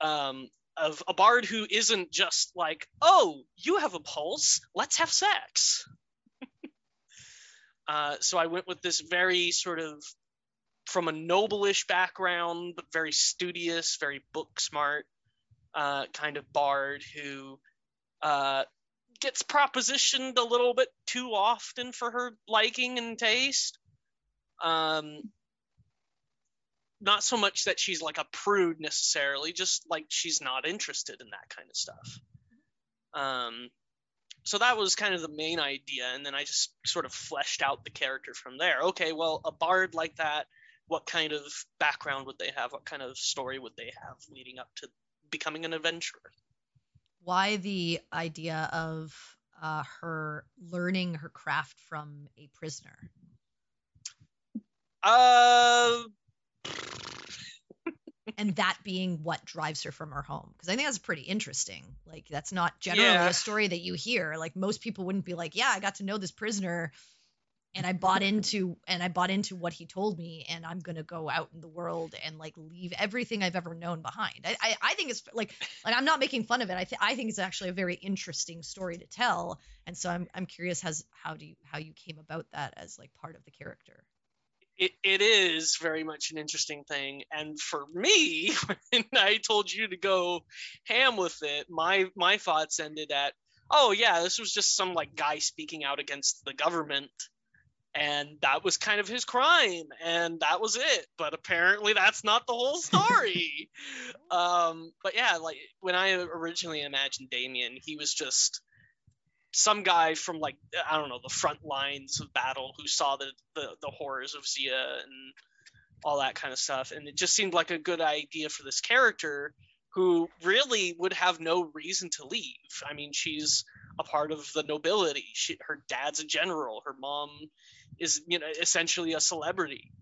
Um, of a bard who isn't just like, oh, you have a pulse, let's have sex. uh, so I went with this very sort of from a noblish background, very studious, very book smart uh, kind of bard who uh, gets propositioned a little bit too often for her liking and taste. Um, not so much that she's like a prude necessarily, just like she's not interested in that kind of stuff. Um, so that was kind of the main idea, and then I just sort of fleshed out the character from there. Okay, well, a bard like that, what kind of background would they have? What kind of story would they have leading up to becoming an adventurer? Why the idea of uh, her learning her craft from a prisoner? Uh, and that being what drives her from her home because i think that's pretty interesting like that's not generally Yeah. a story that you hear like most people wouldn't be like yeah i got to know this prisoner and i bought into and i bought into what he told me and i'm gonna go out in the world and like leave everything i've ever known behind. I i, I think it's like like i'm not making fun of it. I think i think it's actually a very interesting story to tell. And so i'm i'm curious as how do you how you came about that as like part of the character? It, it is very much an interesting thing. And for me when i told you to go ham with it my my thoughts ended at oh yeah this was just some like guy speaking out against the government and that was kind of his crime and that was it but apparently that's not the whole story um but yeah like when i originally imagined damien he was just some guy from like I don't know the front lines of battle who saw the the, the horrors of Zia and all that kind of stuff, and it just seemed like a good idea for this character who really would have no reason to leave. I mean, she's a part of the nobility. She, her dad's a general. Her mom is you know essentially a celebrity.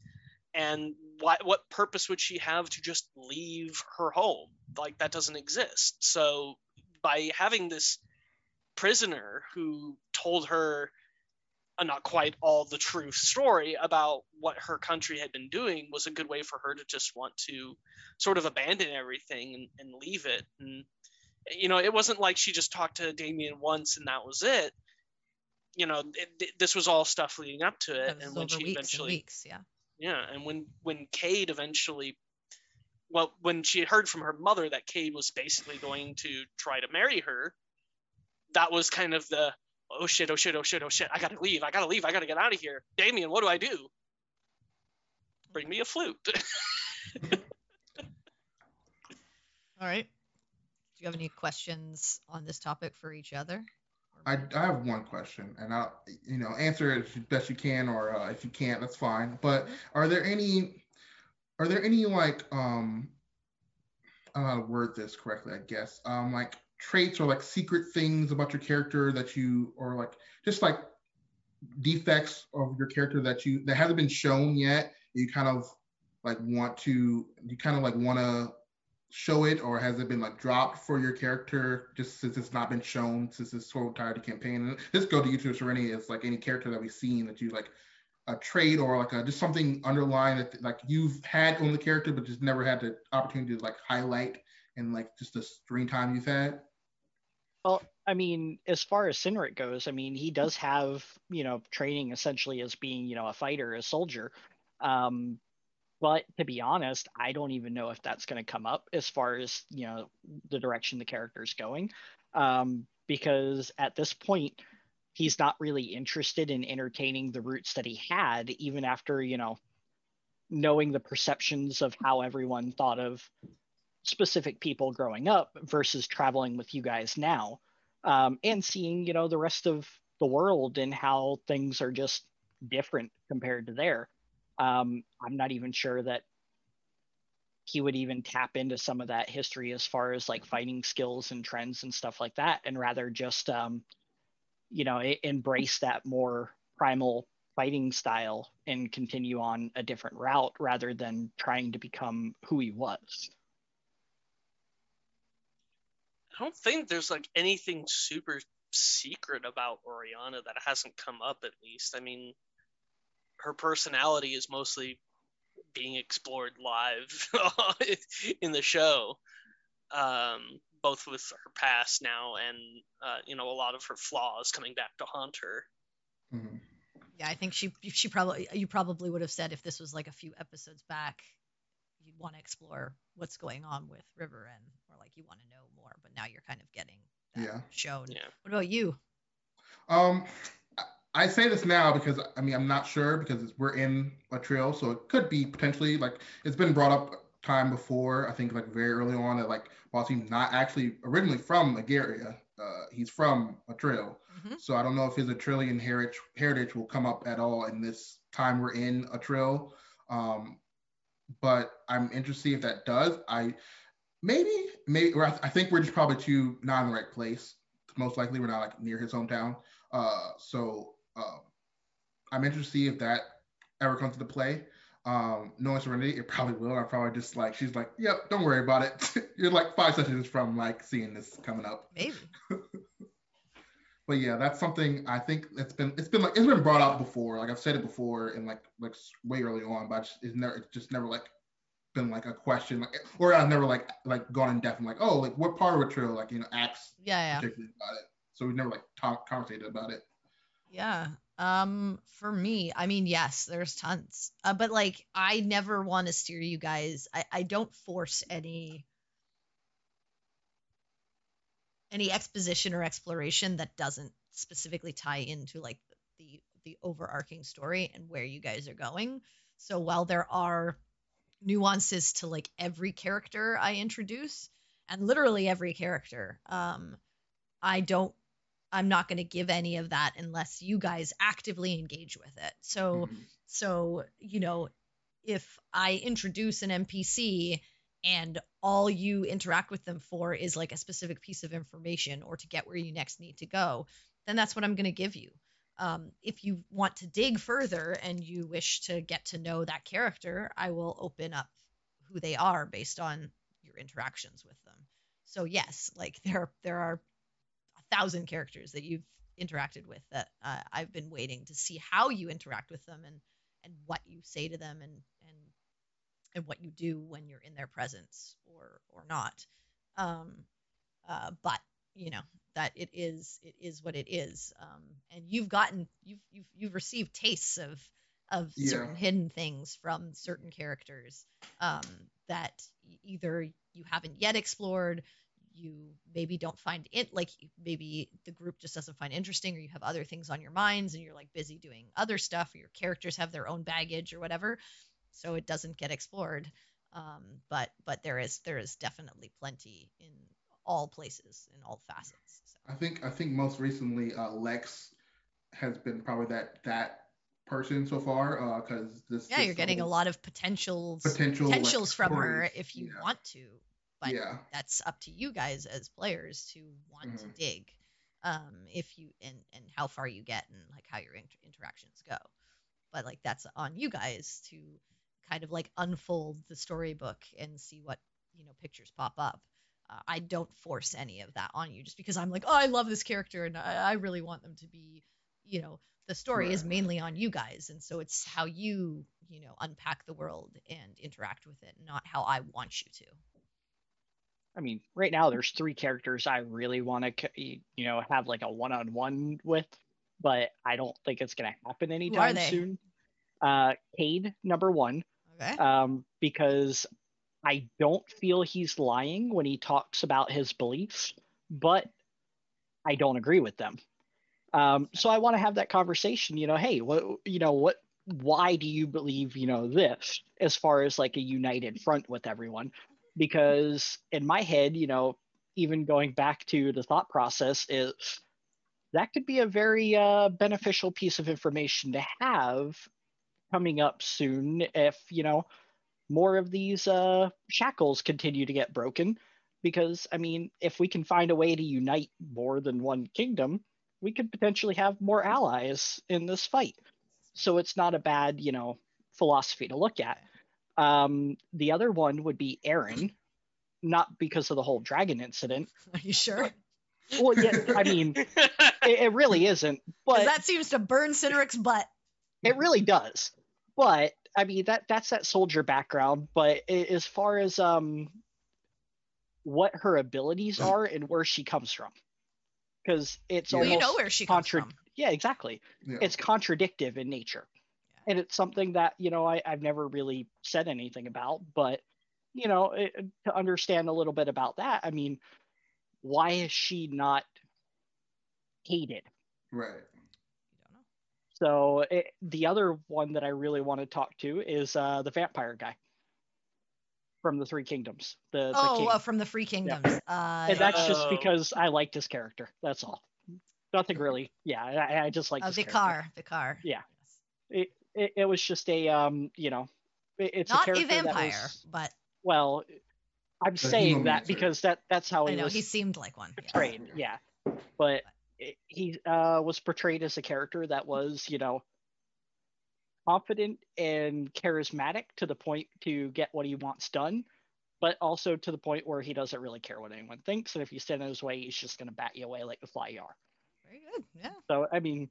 And what what purpose would she have to just leave her home? Like that doesn't exist. So by having this prisoner who told her not quite all the true story about what her country had been doing was a good way for her to just want to sort of abandon everything and, and leave it. And you know, it wasn't like she just talked to Damien once and that was it. You know, it, it- this was all stuff leading up to it, was and when she weeks eventually weeks yeah yeah, and when when Cade eventually, well, when she had heard from her mother that Cade was basically going to try to marry her, that was kind of the oh shit, oh shit, oh shit, oh shit, I gotta leave, I gotta leave, I gotta get out of here. Damien, what do I do? Bring me a flute. All right. Do you have any questions on this topic for each other? I, I have one question, and I'll you know answer it as best you can, or uh, if you can't, that's fine. But are there any are there any like um I don't know how to word this correctly, I guess. Um like traits or like secret things about your character that you or like just like defects of your character that you that hasn't been shown yet you kind of like want to you kind of like want to show it or has it been like dropped for your character just since it's not been shown since this whole entire campaign and just go to youtube serenity is like any character that we've seen that you like a trade or like a, just something underlying that like you've had on the character but just never had the opportunity to like highlight and like just the screen time you've had Well, I mean, as far as Sinric goes, I mean, he does have, you know, training essentially as being, you know, a fighter, a soldier. Um, but to be honest, I don't even know if that's going to come up as far as, you know, the direction the character is going. Um, because at this point, he's not really interested in entertaining the roots that he had, even after, you know, knowing the perceptions of how everyone thought of specific people growing up versus traveling with you guys now um, and seeing you know the rest of the world and how things are just different compared to there um, i'm not even sure that he would even tap into some of that history as far as like fighting skills and trends and stuff like that and rather just um, you know embrace that more primal fighting style and continue on a different route rather than trying to become who he was I don't think there's like anything super secret about Oriana that hasn't come up at least. I mean, her personality is mostly being explored live in the show, um, both with her past now and uh, you know a lot of her flaws coming back to haunt her. Mhm. Yeah, I think she she probably you probably would have said if this was like a few episodes back, you'd want to explore what's going on with River and or like you want to know more, but now you're kind of getting that Yeah. shown. Yeah. What about you? Um, I- say this now because I mean I'm not sure because we're in a trail, so it could be potentially like it's been brought up time before. I think like very early on that like while not actually originally from Agaria, uh, he's from a trail. Mhm. So I don't know if his Atrillian heritage heritage will come up at all in this time we're in a trail. Um, but I'm interested to see if that does. I maybe maybe or I, I think we're just probably too not in the right place. Most likely we're not like near his hometown. Uh, so um, I'm interested to see if that ever comes into play. Um, knowing Serenity, it probably will. I probably just like she's like, yep, don't worry about it. You're like five sessions from like seeing this coming up. Maybe. But yeah, that's something I think it's been it's been like it's been brought up before. Like I've said it before and like like way early on, but it's, it's never it's just never like been like a question like or I've never like like gone in depth and like oh like what part of a trail like you know acts Yeah, yeah. about it. So we've never like talked conversated about it. Yeah. Um for me, I mean yes, there's tons. Uh, but like I never want to steer you guys. I I don't force any any exposition or exploration that doesn't specifically tie into like the the overarching story and where you guys are going. So while there are nuances to like every character I introduce and literally every character, um I don't I'm not going to give any of that unless you guys actively engage with it. So Mhm. so you know if I introduce an NPC and all you interact with them for is like a specific piece of information or to get where you next need to go, then that's what I'm going to give you. Um, if you want to dig further and you wish to get to know that character, I will open up who they are based on your interactions with them. So yes, like there there are thousand characters that you've interacted with that uh, I've been waiting to see how you interact with them and and what you say to them and and and what you do when you're in their presence or or not. Um, uh, but you know that it is it is what it is. Um, and you've gotten you've you've you've received tastes of of Yeah. certain hidden things from certain characters um, that either you haven't yet explored you maybe don't find it like maybe the group just doesn't find interesting or you have other things on your minds and you're like busy doing other stuff or your characters have their own baggage or whatever so it doesn't get explored. Um, but but there is there is definitely plenty in all places in all facets. So. I think I think most recently uh, Lex has been probably that that person so far because uh, this yeah this you're getting a lot of potentials potential potentials from her if you Yeah. want to but yeah. that's up to you guys as players to want to Mhm. dig um if you and and how far you get and like how your inter- interactions go. But like that's on you guys to kind of like unfold the storybook and see what you know pictures pop up. Uh, i don't force any of that on you just because i'm like oh i love this character and i, I really want them to be you know. The story is mainly on you guys and so it's how you you know unpack the world and interact with it not how i want you to I mean, right now there's three characters I really want to, you know, have like a one-on-one with, but I don't think it's gonna happen anytime soon. Uh, Cade, number one, okay um, because I don't feel he's lying when he talks about his beliefs, but I don't agree with them. Um, so I want to have that conversation. You know, hey, what, you know, what, why do you believe, you know, this as far as like a united front with everyone? Because in my head, you know, even going back to the thought process is that could be a very uh, beneficial piece of information to have coming up soon if you know more of these uh, shackles continue to get broken. Because i mean if we can find a way to unite more than one kingdom we could potentially have more allies in this fight. So it's not a bad you know philosophy to look at um, the other one would be Erin not because of the whole dragon incident are you sure well yeah i mean it, it really isn't. but that seems to burn Cineric's butt. it really does but i mean that that's that soldier background but a- as far as um what her abilities are and where she comes from because it's Well, almost you know where she comes from. yeah exactly yeah it's contradictive in nature Yeah. And it's something that you know I, i've never really said anything about but you know it, to understand a little bit about that i mean why is she not hated right You don't know. so it, the other one that I really want to talk to is uh, the vampire guy from the Three Kingdoms. The, the Oh, king. uh, from the Free Kingdoms. Uh, and that's just Oh. because I liked his character. That's all. Nothing really. Yeah, I, I just like uh, his character. Vicar. Vicar. Yeah. Yes. It, it it was just a um you know it, it's Not a a character that vampire, was- but well I'm saying that because that that's how he I he know was he seemed like one. yes. portrayed. Yeah, but it, he uh, was portrayed as a character that was, you know, confident and charismatic to the point to get what he wants done, but also to the point where he doesn't really care what anyone thinks, and if you stand in his way, he's just going to bat you away like the fly you are. Very good. Yeah. So I mean,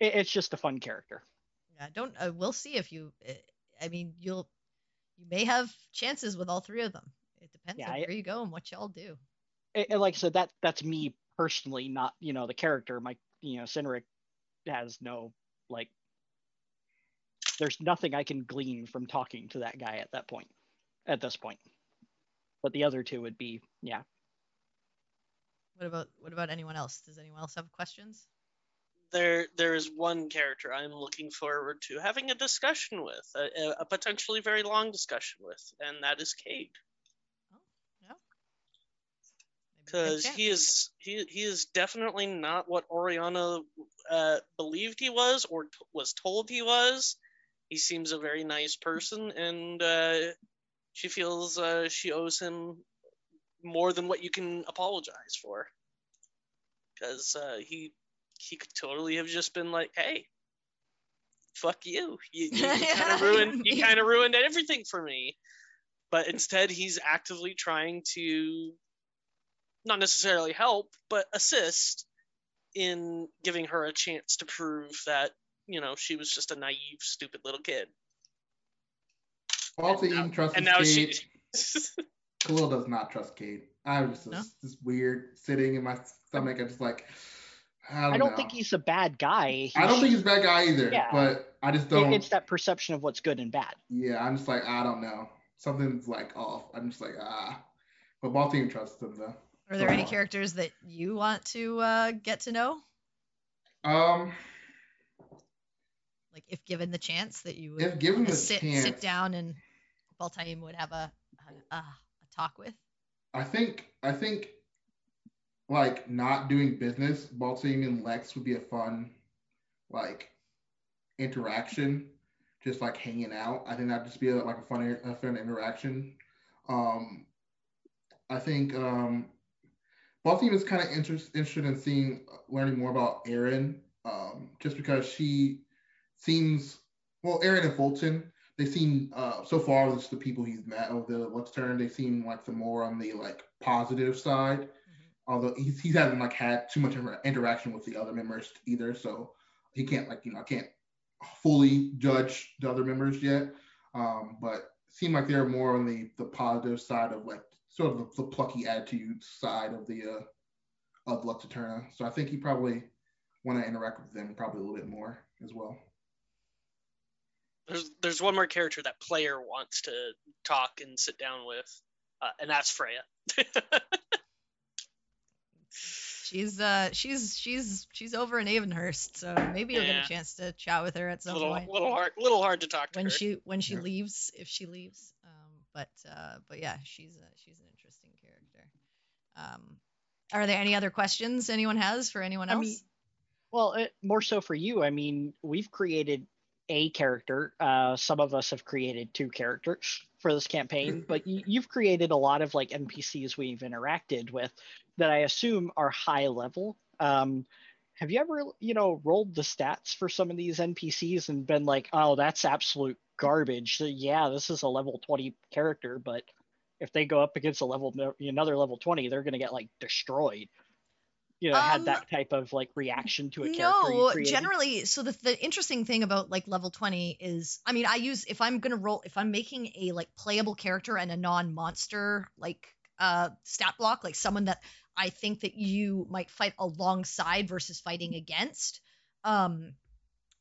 it, it's just a fun character. Yeah. Don't. Uh, we'll see if you. Uh, I mean, you'll. You may have chances with all three of them. It depends Yeah, on I- where you go and what y'all do. And, and like I said, that that's me personally, not you know the character. My you know Cineric has no like. There's nothing I can glean from talking to that guy at that point, at this point. But the other two would be, yeah. What about what about anyone else? Does anyone else have questions? There there is one character I'm looking forward to having a discussion with, a, a potentially very long discussion with, and that is Cade, Oh, yeah. Maybe we get a because he is he he is definitely not what Oriana uh, believed he was or t- was told he was. He seems a very nice person, and uh, she feels uh, she owes him more than what you can apologize for, because uh, he he could totally have just been like, "Hey, fuck you. You, you, kind of ruined you kind of ruined everything for me." But instead, he's actively trying to not necessarily help, but assist in giving her a chance to prove that you know she was just a naive, stupid little kid. Also, And now- even trust And now she. Khalil does not trust Cade. I was just No? this weird sitting in my stomach. I'm just like I don't, I don't think he's a bad guy. I don't He's- think he's a bad guy either. Yeah. But I just it- don't. It's that perception of what's good and bad. Yeah, I'm just like I don't know. Something's like off. I'm just like ah. But ball team trusts him though. Are there any Go characters that you want to uh, get to know? Um, Like if given the chance that you would If given the sit chance, sit down and Baltaim would have a a, a a talk with. I think I think like not doing business, Baltimore and Lex would be a fun like interaction, just like hanging out. I think that'd just be a, like a fun a fun interaction. Um, I think um, Baltimore is kind of interest, interested in seeing learning more about Erin, um, just because she seems well, Erin and Fulton they seem uh, so far just the people he's met over the let's turn they seem like the more on the like positive side although he's, he hasn't like had too much inter- interaction with the other members either so he can't like you know I can't fully judge the other members yet um, but seem like they're more on the the positive side of like sort of the, the plucky attitude side of the uh of Lux Eterna. So I think he probably want to interact with them probably a little bit more as well. There's there's one more character that player wants to talk and sit down with, uh, and that's Freya. She's uh she's she's she's over in Avonhurst, so maybe you'll get a chance to chat with her at some little point little hard little hard to talk to when her. she when she Yeah. leaves if she leaves. Um, but uh, but yeah, she's a, she's an interesting character. Um, are there any other questions anyone has for anyone I else? mean, Well, it, more so for you. I mean, we've created a character. Uh, some of us have created two characters for this campaign, but you, you've created a lot of like NPCs we've interacted with that I assume are high level. Um, have you ever, you know, rolled the stats for some of these NPCs and been like, oh, that's absolute garbage. So, yeah, this is a level 20 character, but if they go up against a level another level 20, they're going to get like destroyed. You know, had Um, that type of like reaction to a character. no generally so the, the interesting thing about like level 20 is i mean i use if i'm gonna roll if i'm making a like playable character and a non-monster like uh stat block like someone that i think that you might fight alongside versus fighting against um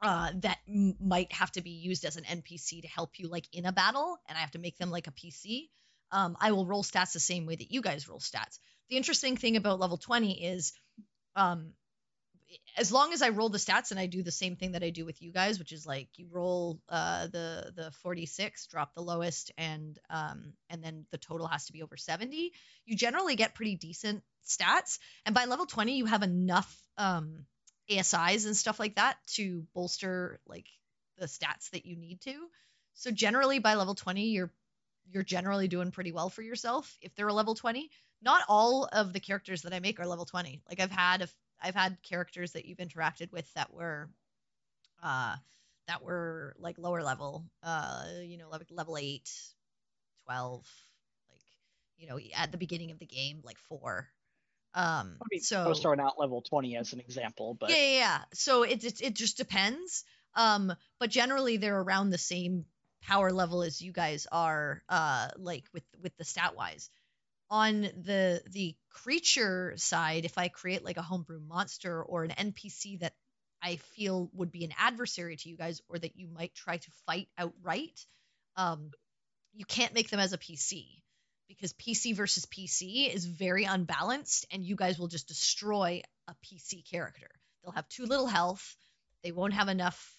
uh that m- might have to be used as an npc to help you like in a battle and i have to make them like a pc um i will roll stats the same way that you guys roll stats the interesting thing about level 20 is um as long as I roll the stats and I do the same thing that I do with you guys, which is like you roll uh, the the 46, drop the lowest, and um, and then the total has to be over 70. You generally get pretty decent stats, and by level 20, you have enough um, ASIs and stuff like that to bolster like the stats that you need to. So generally, by level 20, you're you're generally doing pretty well for yourself if they're a level 20. Not all of the characters that I make are level 20. Like I've had a I've had characters that you've interacted with that were uh that were like lower level uh you know level, level 8 12 like you know at the beginning of the game like 4 um I mean, so I was throwing out level 20 as an example, but yeah, yeah, yeah. So it, it it just depends. Um, but generally they're around the same power level as you guys are, uh, like with with the stat wise. On the the creature side, if I create like a homebrew monster or an NPC that I feel would be an adversary to you guys, or that you might try to fight outright, um, you can't make them as a PC because PC versus PC is very unbalanced, and you guys will just destroy a PC character. They'll have too little health. They won't have enough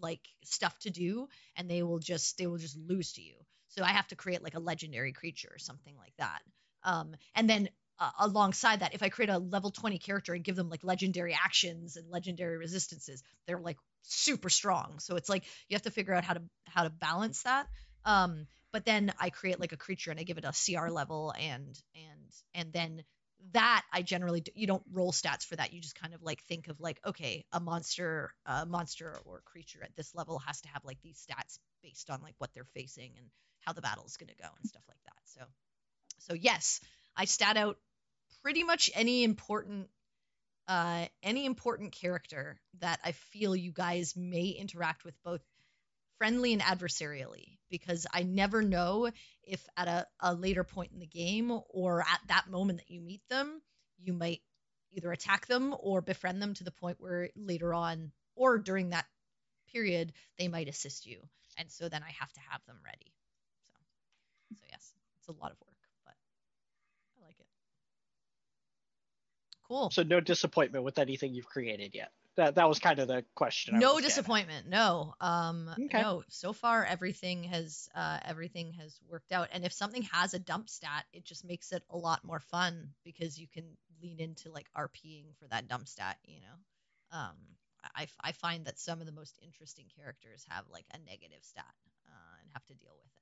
like stuff to do, and they will just they will just lose to you. So I have to create like a legendary creature or something like that. Um, and then uh, alongside that, if I create a level 20 character and give them like legendary actions and legendary resistances, they're like super strong. So it's like you have to figure out how to how to balance that. Um, but then I create like a creature and I give it a CR level and and and then that I generally do, you don't roll stats for that. You just kind of like think of like okay, a monster, a monster or creature at this level has to have like these stats based on like what they're facing and how the battle is going to go and stuff like that. So so yes, I stat out pretty much any important uh any important character that I feel you guys may interact with both friendly and adversarially because I never know if at a, a later point in the game or at that moment that you meet them, you might either attack them or befriend them to the point where later on or during that period they might assist you. And so then I have to have them ready. So so yes, it's a lot of work, but I like it. Cool. so no disappointment with anything you've created yet. that that was kind of the question. No getting at. disappointment no um Okay. no so far everything has uh everything has worked out and if something has a dump stat it just makes it a lot more fun because you can lean into like rping for that dump stat you know um i i find that some of the most interesting characters have like a negative stat uh, and have to deal with it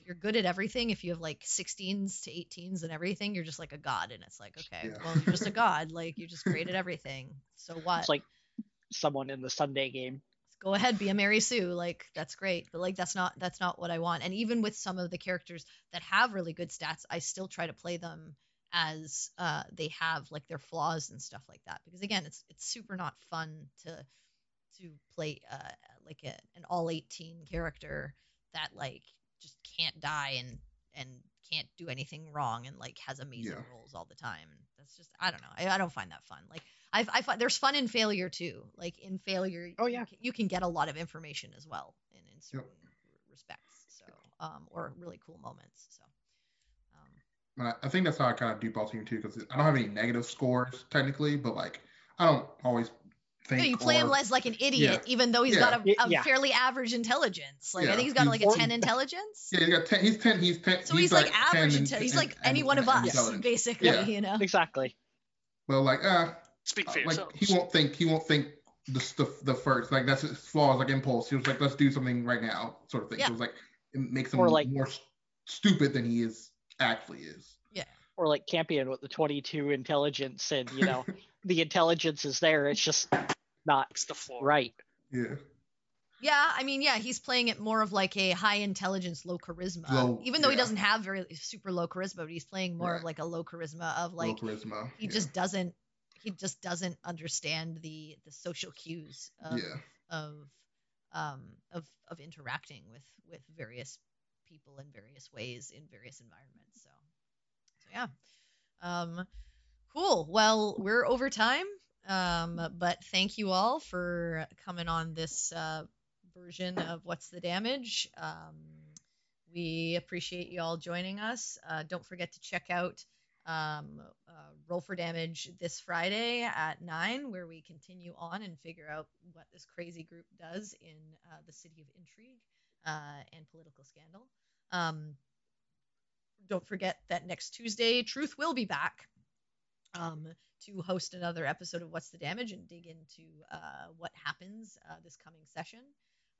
if you're good at everything if you have like 16s to 18s and everything you're just like a god and it's like okay Yeah. well you're just a god like you're just created everything so what It's like someone in the Sunday game. go ahead be a mary sue like that's great but like that's not that's not what i want and even with some of the characters that have really good stats i still try to play them as uh they have like their flaws and stuff like that because again it's it's super not fun to to play uh like a, an all 18 character that like just can't die and and can't do anything wrong and like has amazing Yeah. rolls all the time that's just i don't know i, I don't find that fun like I, I find there's fun in failure too. Like in failure, Oh, you yeah. can- you can get a lot of information as well in, in certain Yep. respects. So, um, or really cool moments. So, um, And I, I think that's how I kind of do ball team too, because I don't have any negative scores technically, but like I don't always think. yeah, you play him or- as like an idiot, even though he's Yeah. got a yeah. fairly average intelligence. Like I think he's got he's- like a or- ten intelligence. Yeah, he's got ten. He's ten. He's ten. So he's, like, 10 average. and- Inte- he's like any one of us, basically. Yeah. You know. Exactly. Well, like, uh, Speak for like yourselves. he won't think. He won't think the the, the first. Like that's his flaws. Like impulse. He was like, let's do something right now, sort of thing. Yeah. So it was like it makes him Or, like- more stupid than he is actually is. Yeah. Or like Campion with the 22 intelligence, and you know the intelligence is there. It's just not It's the floor. right. Yeah. Yeah, I mean, yeah, he's playing it more of like a high intelligence, low charisma. Low- even though he doesn't have very super low charisma, but he's playing more of like a low charisma of like Low charisma. he yeah. just doesn't he just doesn't understand the the social cues of Yeah. of um of of interacting with with various people in various ways in various environments so so yeah um cool. Well we're over time um but thank you all for coming on this uh version of what's the damage? Um we appreciate you all joining us. Uh, don't forget to check out um, uh, Roll for Damage this Friday at 9, where we continue on and figure out what this crazy group does in uh, the city of intrigue uh, and political scandal. Um, don't forget that next Tuesday, Truth will be back um, to host another episode of What's the Damage and dig into uh, what happens uh, this coming session.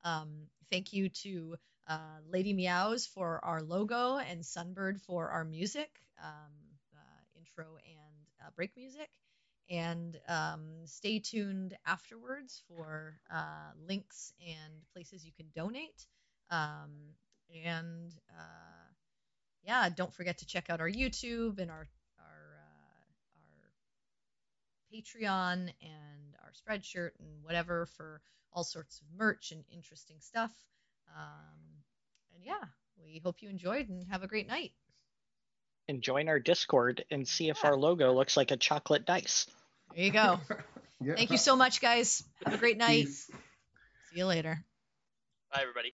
Um, thank you to uh, Lady Meows for our logo and Sunbird for our music, um, uh, intro and uh, break music. And um, stay tuned afterwards for uh, links and places you can donate. Um, and yeah, don't forget to check out our YouTube and our Patreon and our Spreadshirt and whatever for all sorts of merch and interesting stuff. Um, and yeah, we hope you enjoyed and have a great night. And join our Discord and see if Yeah. our logo looks like a chocolate dice. There you go. yeah. Thank you so much, guys. Have a great night. Peace. See you later. Bye, everybody.